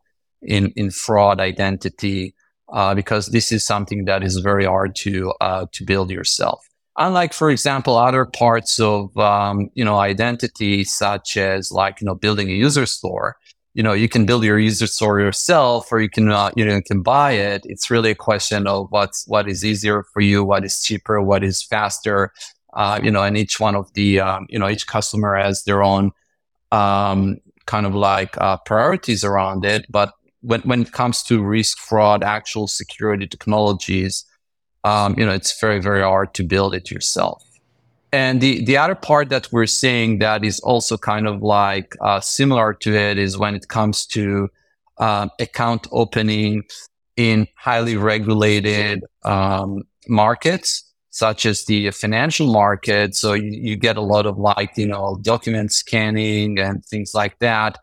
in in fraud identity uh, because this is something that is very hard to uh, to build yourself. Unlike, for example, other parts of um, you know identity, such as like you know building a user store, you know you can build your user store yourself or you can uh, you know can buy it. It's really a question of what's what is easier for you what is cheaper what is faster. Uh, you know and each one of the um, you know each customer has their own um, kind of like uh, priorities around it. But when, when it comes to risk fraud actual security technologies um, you know it's very very hard to build it yourself and the, the other part that we're seeing that is also kind of like uh, similar to it is when it comes to um, account opening in highly regulated um, markets, such as the financial market. So you, you get a lot of like, you know, document scanning and things like that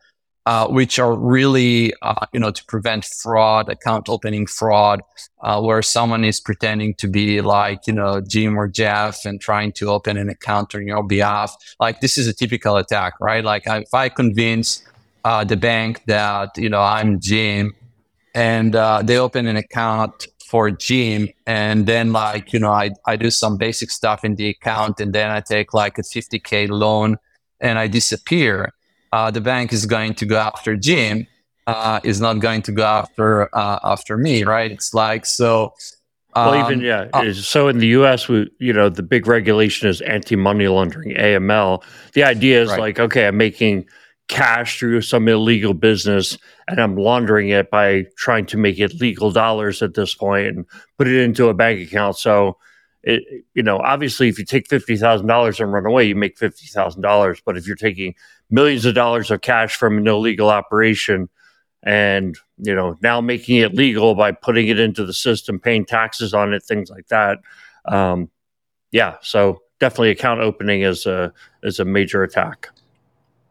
uh, which are really, uh, you know, to prevent fraud, account opening fraud, uh, where someone is pretending to be like, you know, Jim or Jeff and trying to open an account on your behalf. Like this is a typical attack, right? Like if I convince uh, the bank that, you know, I'm Jim and uh, they open an account for Jim and then like, you know, I, I do some basic stuff in the account and then I take like a 50K loan and I disappear uh, the bank is going to go after Jim, uh, is not going to go after uh, after me, right? It's like so. Um, well, even yeah. Uh, so in the U.S., we you know the big regulation is anti money laundering (AML). The idea is right. like, okay, I'm making cash through some illegal business and I'm laundering it by trying to make it legal dollars at this point and put it into a bank account. So it, you know, obviously, if you take fifty thousand dollars and run away, you make fifty thousand dollars. But if you're taking millions of dollars of cash from an illegal operation, and you know now making it legal by putting it into the system, paying taxes on it, things like that, um, yeah. So definitely, account opening is a is a major attack.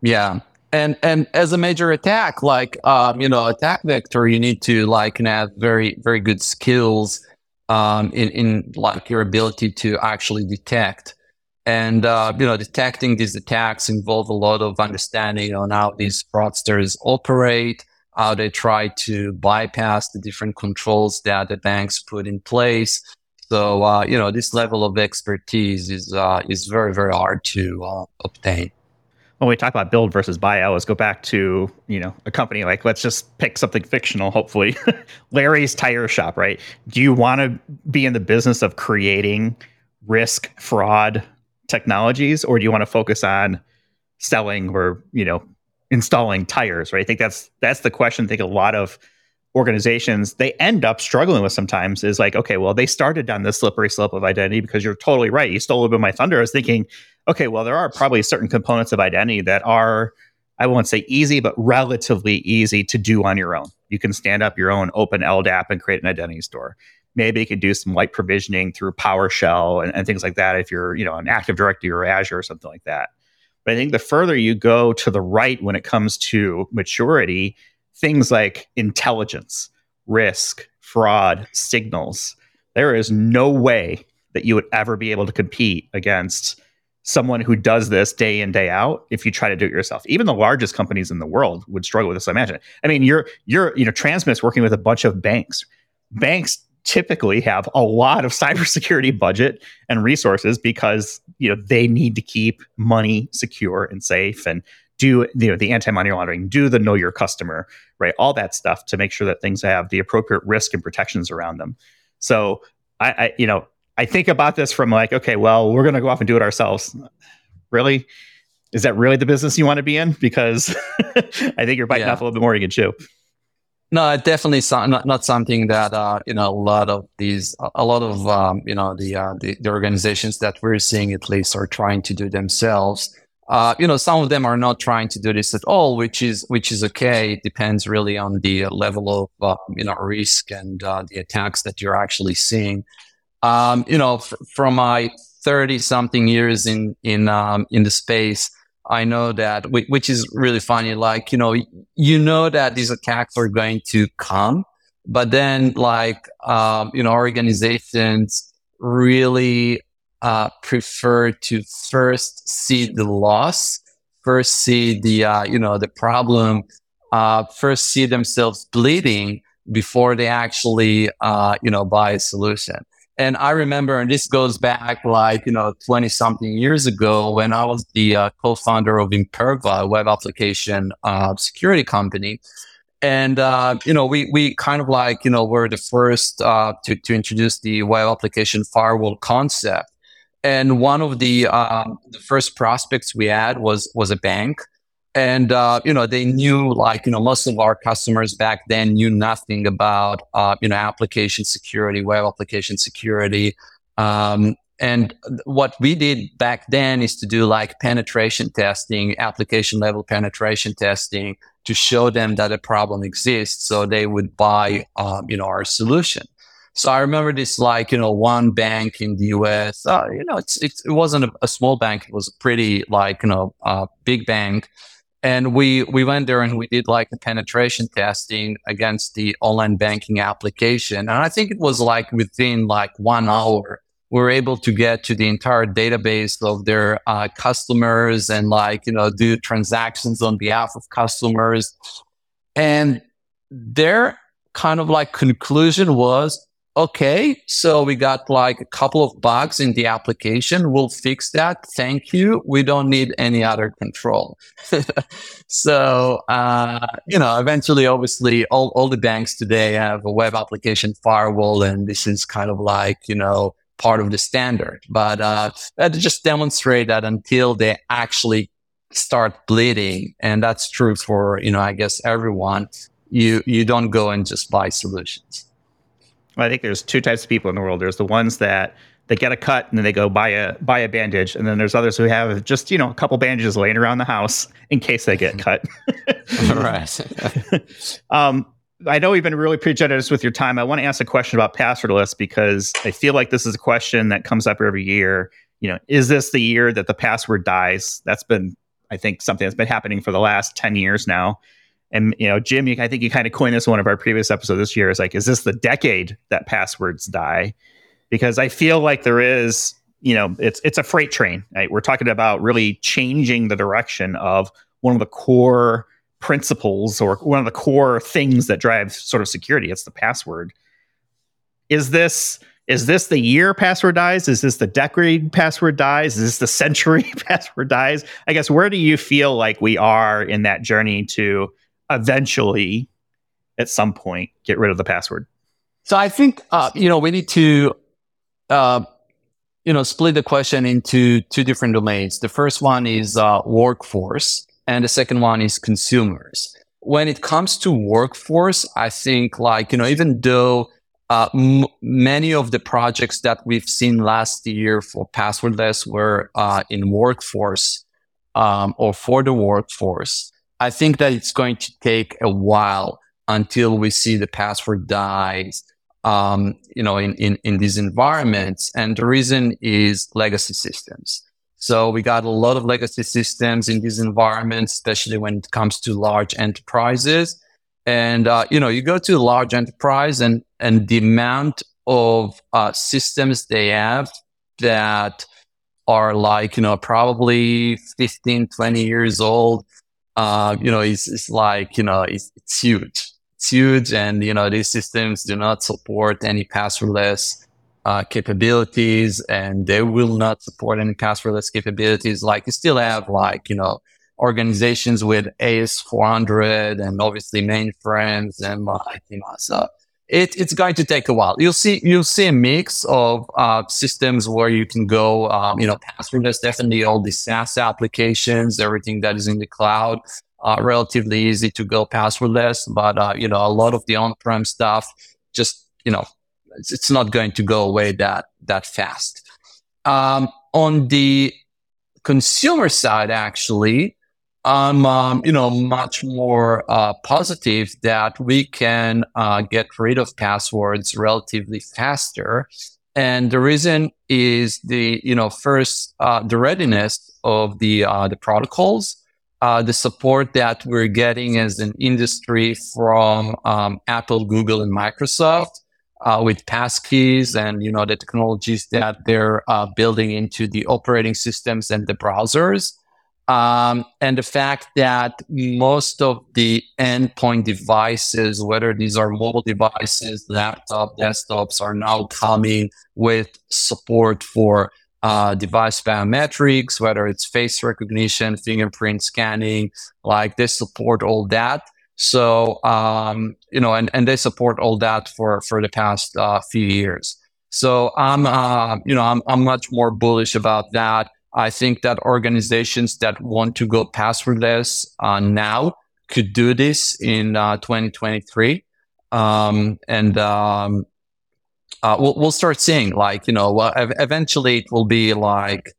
Yeah, and and as a major attack, like um, you know, attack vector, you need to like have very very good skills um, in, in like your ability to actually detect. And, uh, you know, detecting these attacks involve a lot of understanding on how these fraudsters operate, how they try to bypass the different controls that the banks put in place. So, uh, you know, this level of expertise is, uh, is very, very hard to uh, obtain when we talk about build versus buy, I always go back to, you know, a company like, let's just pick something fictional, hopefully. Larry's Tire Shop, right? Do you want to be in the business of creating risk fraud technologies or do you want to focus on selling or you know installing tires right i think that's that's the question i think a lot of organizations they end up struggling with sometimes is like okay well they started down this slippery slope of identity because you're totally right. You stole a bit of my thunder. I was thinking okay well there are probably certain components of identity that are i won't say easy but relatively easy to do on your own. You can stand up your own open ldap and create an identity store. Maybe you could do some light provisioning through PowerShell and, and things like that if you're, you know, an Active Directory or Azure or something like that. But I think the further you go to the right when it comes to maturity, things like intelligence, risk, fraud, signals, there is no way that you would ever be able to compete against someone who does this day in day out if you try to do it yourself. Even the largest companies in the world would struggle with this i imagine. I mean you're you're you know transmit's working with a bunch of banks. Banks typically have a lot of cybersecurity budget and resources because you know they need to keep money secure and safe and do you know the anti-money laundering do the know your customer right? All that stuff to make sure that things have the appropriate risk and protections around them. So I, I you know i think about this from like okay well we're going to go off and do it ourselves. Really? Is that really the business you want to be in? Because i think you're biting yeah. off a little bit more you can chew. No, definitely not, not something that uh, you know a lot of these a lot of um, you know the, uh, the, the organizations that we're seeing at least are trying to do themselves. Uh, you know, some of them are not trying to do this at all, which is which is okay. It depends really on the level of uh, you know risk and uh, the attacks that you're actually seeing. Um, you know, f- from my thirty something years in in um, in the space, I know that, which is really funny. Like, you know, you know that these attacks are going to come, but then like, um, you know, organizations really, uh, prefer to first see the loss, first see the, uh, you know, the problem, uh, first see themselves bleeding before they actually, uh, you know, buy a solution. And I remember, and this goes back like, you know, 20 something years ago when I was the uh, co-founder of Imperva, a web application uh, security company. And, you know, we, we kind of like, you know, were the first to, to introduce the web application firewall concept. And one of the, um, the first prospects we had was, was a bank. And uh, you know they knew like you know most of our customers back then knew nothing about uh, you know application security web application security. Um, and what we did back then is to do like penetration testing application level penetration testing to show them that a problem exists so they would buy um, you know our solution so I remember this like, you know, one bank in the US, uh, you know, it's, it's, it wasn't a, a, small bank. It was pretty like, you know, uh, big bank and we we went there and we did like a penetration testing against the online banking application and i think it was like within like one hour we were able to get to the entire database of their uh, customers and like you know do transactions on behalf of customers and their kind of like conclusion was okay, so we got like a couple of bugs in the application. We'll fix that. Thank you. We don't need any other control. so, uh, you know, eventually, obviously, all, all the banks today have a web application firewall, and this is kind of like, you know, part of the standard. But uh, just demonstrate that until they actually start bleeding, and that's true for, you know, I guess everyone, you, you don't go and just buy solutions. I think there's two types of people in the world. There's the ones that they get a cut and then they go buy a buy a bandage, and then there's others who have just you know a couple bandages laying around the house in case they get cut. right. um, I know we've been really generous with your time. I want to ask a question about passwordless because I feel like this is a question that comes up every year. You know, is this the year that the password dies? That's been, I think, something that's been happening for the last ten years now. And you know, Jim, I think you kind of coined this one of our previous episodes this year. Is like, is this the decade that passwords die? Because I feel like there is, you know, it's it's a freight train. Right? We're talking about really changing the direction of one of the core principles or one of the core things that drives sort of security. It's the password. Is this is this the year password dies? Is this the decade password dies? Is this the century password dies? I guess where do you feel like we are in that journey to eventually at some point get rid of the password. So I think uh, you know we need to uh, you know, split the question into two different domains. The first one is uh, workforce, and the second one is consumers. When it comes to workforce, I think like you know, even though uh, m- many of the projects that we've seen last year for passwordless were uh, in workforce um, or for the workforce. I think that it's going to take a while until we see the password dies um, you know, in, in, in these environments. And the reason is legacy systems. So we got a lot of legacy systems in these environments, especially when it comes to large enterprises. And, uh, you know, you go to a large enterprise and, and the amount of uh, systems they have that are like, you know, probably 15, 20 years old, uh, you know, it's, it's like, you know, it's, it's huge. It's huge and you know these systems do not support any passwordless uh, capabilities and they will not support any passwordless capabilities. Like you still have like you know organizations with AS400 and obviously mainframes and like you know so it, it's going to take a while you'll see you'll see a mix of uh, systems where you can go um, you know passwordless definitely all the SaaS applications everything that is in the cloud uh, relatively easy to go passwordless, but uh, you know a lot of the on-prem stuff just you know it's, it's not going to go away that that fast. Um, on the consumer side, actually, I'm um, you know much more uh, positive that we can uh, get rid of passwords relatively faster. And the reason is the you know first uh, the readiness of the uh, the protocols uh, the support that we're getting as an industry from um, Apple, Google, and Microsoft uh, with passkeys and you know the technologies that they're building into the operating systems and the browsers. Um, and the fact that most of the endpoint devices, whether these are mobile devices, laptop, desktops, are now coming with support for uh, device biometrics, whether it's face recognition, fingerprint scanning, like they support all that. So, um, you know, and, and they support all that for, for the past uh, few years. So I'm, uh, you know, I'm, I'm much more bullish about that. I think that organizations that want to go passwordless uh, now could do this in uh, 2023. Um, and, um, uh, we'll, we'll start seeing like, you know, eventually it will be like,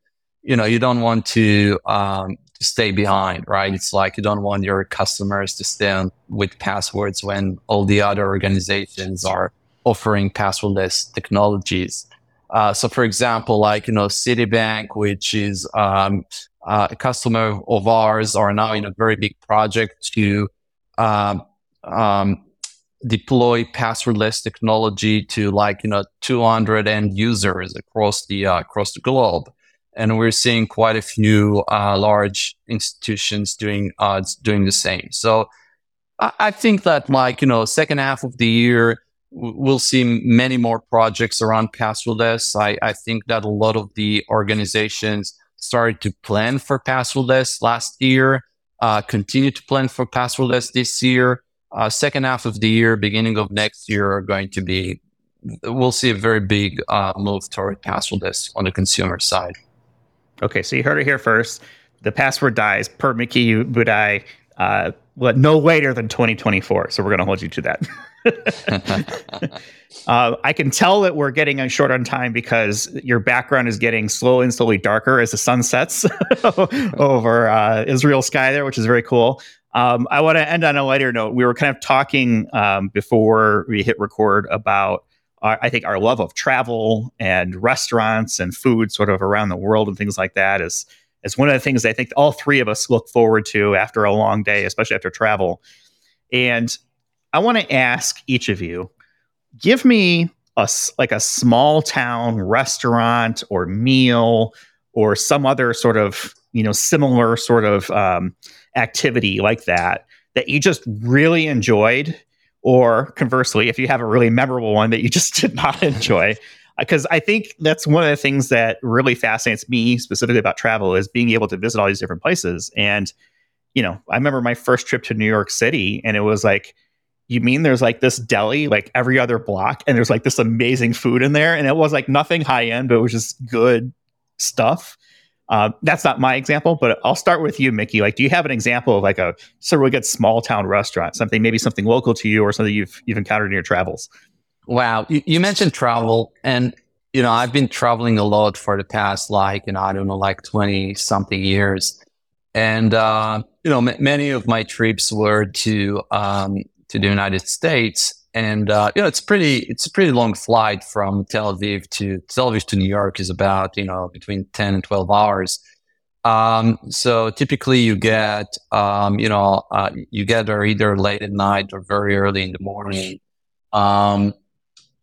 you know, you don't want to, um, stay behind, right? It's like you don't want your customers to stay on with passwords when all the other organizations are offering passwordless technologies. Uh, so, for example, like you know, Citibank, which is um, uh, a customer of ours, are now in a very big project to um, um, deploy passwordless technology to like you know 200 end users across the uh, across the globe. And we're seeing quite a few uh, large institutions doing uh, doing the same. So I, I, think that like you know second half of the year we'll see many more projects around passwordless I, I think that a lot of the organizations started to plan for passwordless last year uh, continue to plan for passwordless this year uh, second half of the year, beginning of next year are going to be, we'll see a very big uh, move toward passwordless on the consumer side. Okay, so you heard it here first. The password dies per Mickey Boodaei, uh, well, no later than 2024. So we're going to hold you to that. uh, I can tell that we're getting short on time because your background is getting slowly and slowly darker as the sun sets over uh, Israel sky there, which is very cool. Um, I want to end on a lighter note. We were kind of talking um, before we hit record about, our, I think, our love of travel and restaurants and food, sort of around the world and things like that. Is is one of the things I think all three of us look forward to after a long day, especially after travel. And I want to ask each of you, give me a like a small town restaurant or meal or some other sort of you know similar sort of um, activity like that that you just really enjoyed or conversely if you have a really memorable one that you just did not enjoy because i think that's one of the things that really fascinates me specifically about travel is being able to visit all these different places. And you know i remember my first trip to new york city and it was like you mean there's like this deli like every other block and there's like this amazing food in there? And it was like nothing high end but it was just good stuff. Uh, that's not my example but i'll start with you mickey. Like do you have an example of like a, sort a really good small town restaurant something maybe something local to you or something you've you've encountered in your travels wow you, you mentioned travel and you know i've been traveling a lot for the past like you know i don't know like 20 something years and uh, you know m- many of my trips were to um, to the United States. And uh, you know, it's pretty it's a pretty long flight from Tel Aviv to Tel Aviv to New York is about you know between ten and twelve hours. Um, so typically, you get um, you know uh, you get there either late at night or very early in the morning. Um,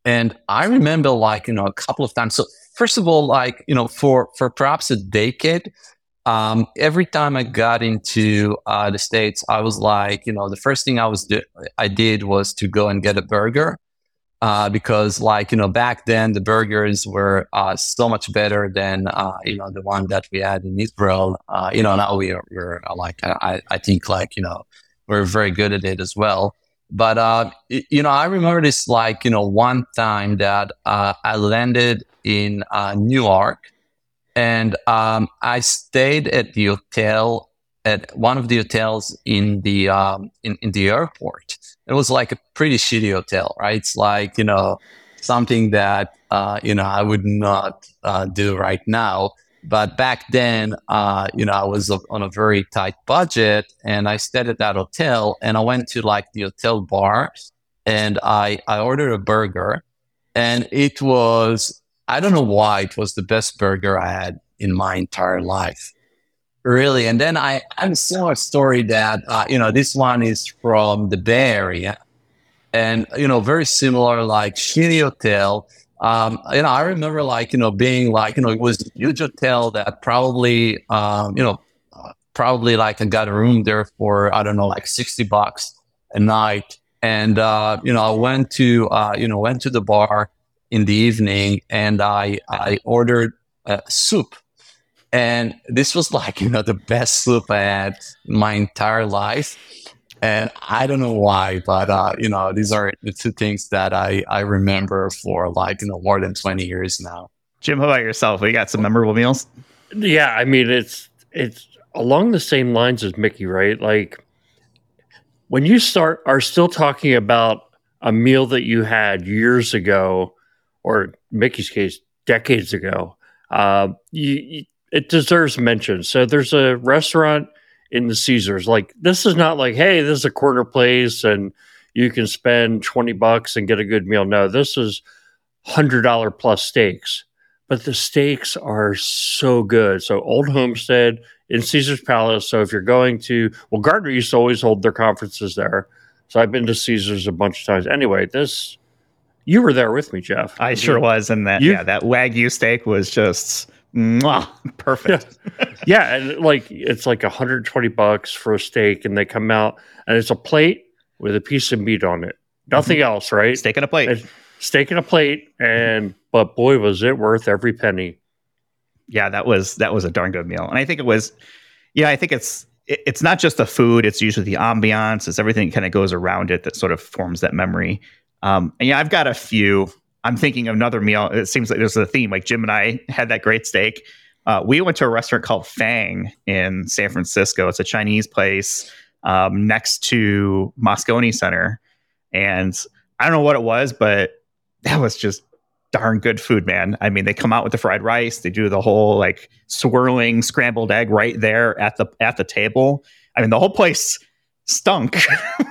and I remember like you know a couple of times. So first of all, like you know for for perhaps a decade, um, every time I got into uh, the states, I was like, you know, the first thing I was do- I did was to go and get a burger uh, because, like, you know, back then the burgers were uh, so much better than uh, you know the one that we had in Israel. Uh, you know, now we are, we're uh, like I, I think like you know we're very good at it as well. But you know, I remember this like you know one time that I landed in Newark and um, I stayed at the hotel at one of the hotels in the um, in, in the airport. It was like a pretty shitty hotel, right? It's like you know something that uh, you know I would not uh, do right now. But back then, uh, you know, I was on a very tight budget, and I stayed at that hotel. And I went to like the hotel bar, and I I ordered a burger, and it was I don't know why it was the best burger I had in my entire life. Really. And then I, I saw a story that, uh, you know, this one is from the Bay Area and, you know, very similar, like shitty hotel. Um, you know, I remember like, you know, being like, you know, it was you huge tell that probably, um, you know, probably like I got a room there for, I don't know, like 60 bucks a night. And, uh, you know, I went to, uh, you know, went to the bar in the evening and I, I ordered soup. And this was like, you know, the best soup I had my entire life. And I don't know why, but, uh, you know, these are the two things that I, I remember for like, you know, more than 20 years now. Jim, how about yourself? We got some memorable meals? Yeah. I mean, it's, it's along the same lines as Mickey, right? Like when you start, are still talking about a meal that you had years ago or Mickey's case, decades ago, uh, you, you, it deserves mention. So there's a restaurant in the Caesars. Like this is not like, hey, this is a corner place and you can spend 20 bucks and get a good meal. No, this is hundred dollar plus steaks. But the steaks are so good. So Old Homestead in Caesar's Palace. So if you're going to well, Gartner used to always hold their conferences there. So I've been to Caesars a bunch of times. Anyway, this you were there with me, Jeff. I sure was, and that you, yeah, that wagyu steak was just mwah, perfect. Yeah. yeah, and like it's like 120 bucks for a steak, and they come out and it's a plate with a piece of meat on it. Nothing mm-hmm. else, right? Steak and a plate. Steak and a plate, and but boy, was it worth every penny. Yeah, that was that was a darn good meal, and I think it was. Yeah, I think it's it's not just the food; it's usually the ambiance, it's everything kind of goes around it that sort of forms that memory. Um, and yeah, I've got a few. I'm thinking of another meal. It seems like there's a theme. Like Jim and I had that great steak. Uh, we went to a restaurant called Fang in San Francisco. It's a Chinese place um, next to Moscone Center, and I don't know what it was, but that was just darn good food, man. I mean, they come out with the fried rice. They do the whole like swirling scrambled egg right there at the at the table. I mean, the whole place stunk.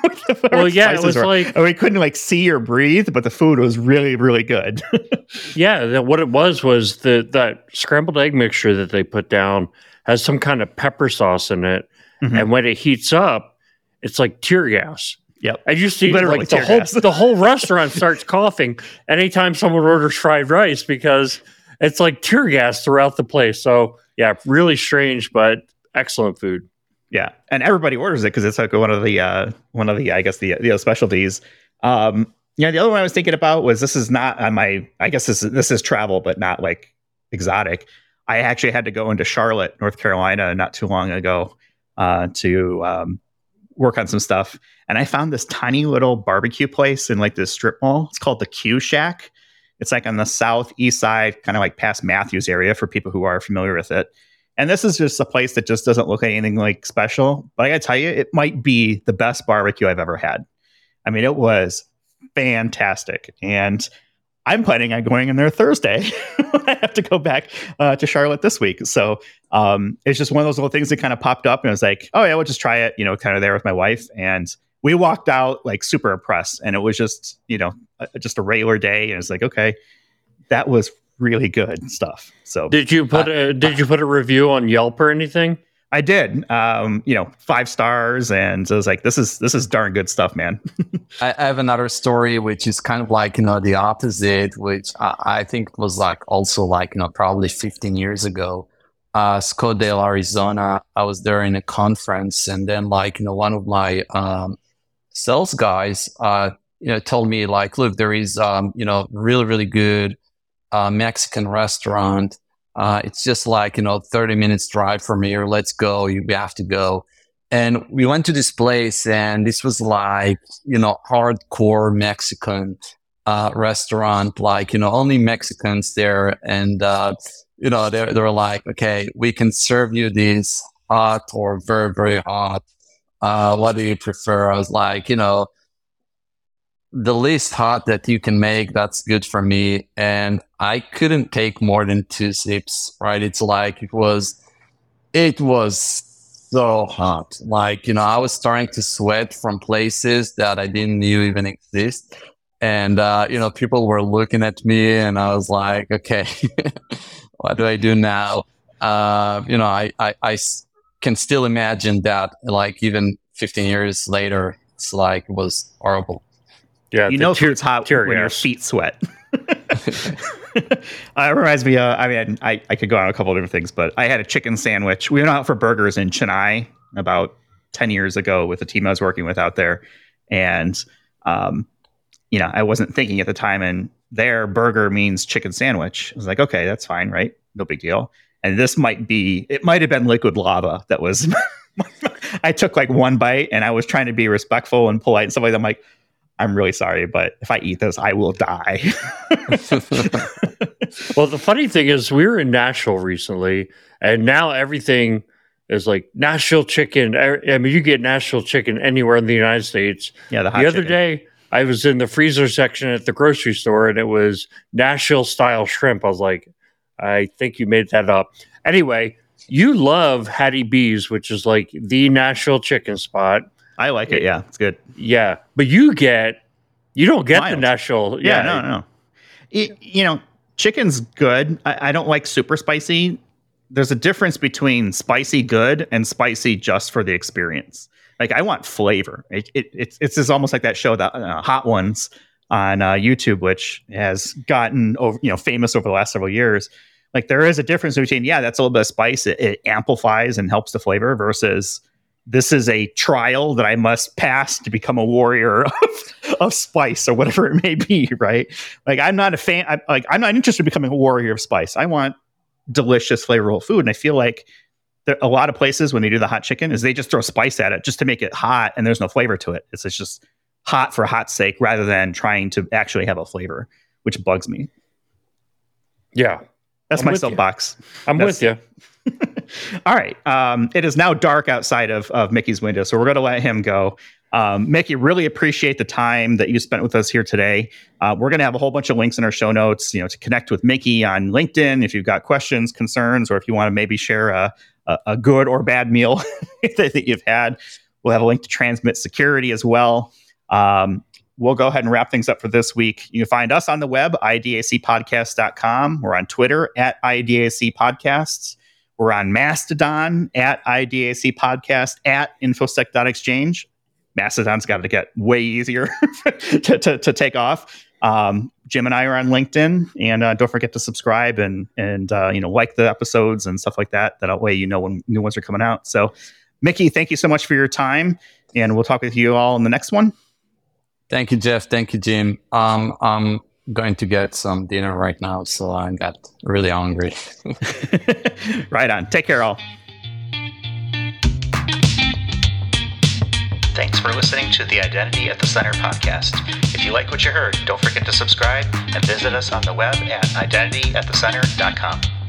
well, yeah, it was were. like we couldn't like see or breathe, but the food was really, really good. yeah, the, what it was was the that scrambled egg mixture that they put down has some kind of pepper sauce in it, mm-hmm. and when it heats up, it's like tear gas. Yep. And you see Literally like the whole gas. the whole restaurant starts coughing anytime someone orders fried rice because it's like tear gas throughout the place. So yeah, really strange, but excellent food. Yeah, and everybody orders it because it's like one of the uh, one of the I guess the the specialties. Um, yeah, the other one I was thinking about was this is not on my I guess this is this is travel, but not like exotic. I actually had to go into Charlotte, North Carolina, not too long ago uh, to um, work on some stuff. And I found this tiny little barbecue place in like this strip mall. It's called the Q Shack. It's like on the southeast side, kind of like past Matthews area for people who are familiar with it. And this is just a place that just doesn't look anything like special. But I gotta tell you, it might be the best barbecue I've ever had. I mean, it was fantastic. And I'm planning on going in there Thursday. I have to go back uh, to Charlotte this week. So um, it's just one of those little things that kind of popped up and I was like, oh, yeah, we'll just try it, you know, kind of there with my wife. And we walked out like super impressed. And it was just, you know, just a regular day. And it's like, okay, that was really good stuff. So did you put uh, a did you put a review on Yelp or anything? I did. Um, you know, five stars, and I was like, "This is this is darn good stuff, man." I have another story which is kind of like you know the opposite, which I, I think was like also like you know probably 15 years ago. Uh, Scottsdale, Arizona. I was there in a conference, and then like you know one of my um, sales guys, uh, you know, told me like, "Look, there is um, you know really really good uh, Mexican restaurant." Uh, it's just like, you know, 30 minutes drive from here. Let's go. You have to go. And we went to this place and this was like, you know, hardcore Mexican, uh, restaurant, like, you know, only Mexicans there. And, uh, you know, they're, they're like, okay, we can serve you this hot or very, very hot. Uh, what do you prefer? I was like, you know, the least hot that you can make, that's good for me. And I couldn't take more than two sips, right? It's like it was, it was so hot. Like, you know, I was starting to sweat from places that I didn't knew even exist. And, uh, you know, people were looking at me and I was like, okay, what do I do now? Uh, you know, I, I, I can still imagine that like even 15 years later, it's like it was horrible. Yeah, you know it's hot when your feet sweat. uh, it reminds me. Uh, I mean, I, I could go on a couple of different things, but I had a chicken sandwich. We went out for burgers in Chennai about ten years ago with the team I was working with out there, and um, you know, I wasn't thinking at the time, and their burger means chicken sandwich. I was like, okay, that's fine, right? No big deal. And this might be, it might have been liquid lava that was. I took like one bite, and I was trying to be respectful and polite and stuff like that. I'm like I'm really sorry, but if I eat this, I will die. well, the funny thing is, we were in Nashville recently, and now everything is like Nashville chicken. I mean, you get Nashville chicken anywhere in the United States. Yeah, the, the other chicken. day, I was in the freezer section at the grocery store, and it was Nashville style shrimp. I was like, I think you made that up. Anyway, you love Hattie B's, which is like the Nashville chicken spot. I like it. Yeah, it's good. Yeah, but you get you don't get Mild. the Nashville. Yeah, yeah, no, no. It, you know, chicken's good. I, I, don't like super spicy. There's a difference between spicy good and spicy just for the experience. Like I want flavor. It, it, it's it's just almost like that show, the uh, Hot Ones on uh, YouTube, which has gotten over you know famous over the last several years. Like there is a difference between yeah, that's a little bit of spice. It, it amplifies and helps the flavor versus this is a trial that I must pass to become a warrior of, of spice or whatever it may be, right? Like I'm not a fan. I'm, like I'm not interested in becoming a warrior of spice. I want delicious, flavorful food, and I feel like there, a lot of places when they do the hot chicken is they just throw spice at it just to make it hot, and there's no flavor to it. It's, it's just hot for hot sake rather than trying to actually have a flavor, which bugs me. Yeah, that's I'm my soapbox. I'm that's, with you. All right. Um, it is now dark outside of, of Mickey's window, so we're going to let him go. Um, Mickey, really appreciate the time that you spent with us here today. Uh, we're going to have a whole bunch of links in our show notes, you know, to connect with Mickey on LinkedIn if you've got questions, concerns, or if you want to maybe share a, a, a good or bad meal that, that, you've had. We'll have a link to Transmit Security as well. Um, we'll go ahead and wrap things up for this week. You can find us on the web, idacpodcast.com. We're on Twitter at idacpodcasts. We're on Mastodon at IDAC Podcast at infosec.exchange. Mastodon's got to get way easier to, to, to, take off. Um, Jim and I are on LinkedIn, and uh, don't forget to subscribe and and uh, you know like the episodes and stuff like that. That way you know when new ones are coming out. So, Mickey, thank you so much for your time, and we'll talk with you all in the next one. Thank you, Jeff. Thank you, Jim. Um, um, going to get some dinner right now, so I got really hungry. right on. Take care, all. Thanks for listening to the Identity at the Center podcast. If you like what you heard, don't forget to subscribe and visit us on the web at identityatthecenter.com.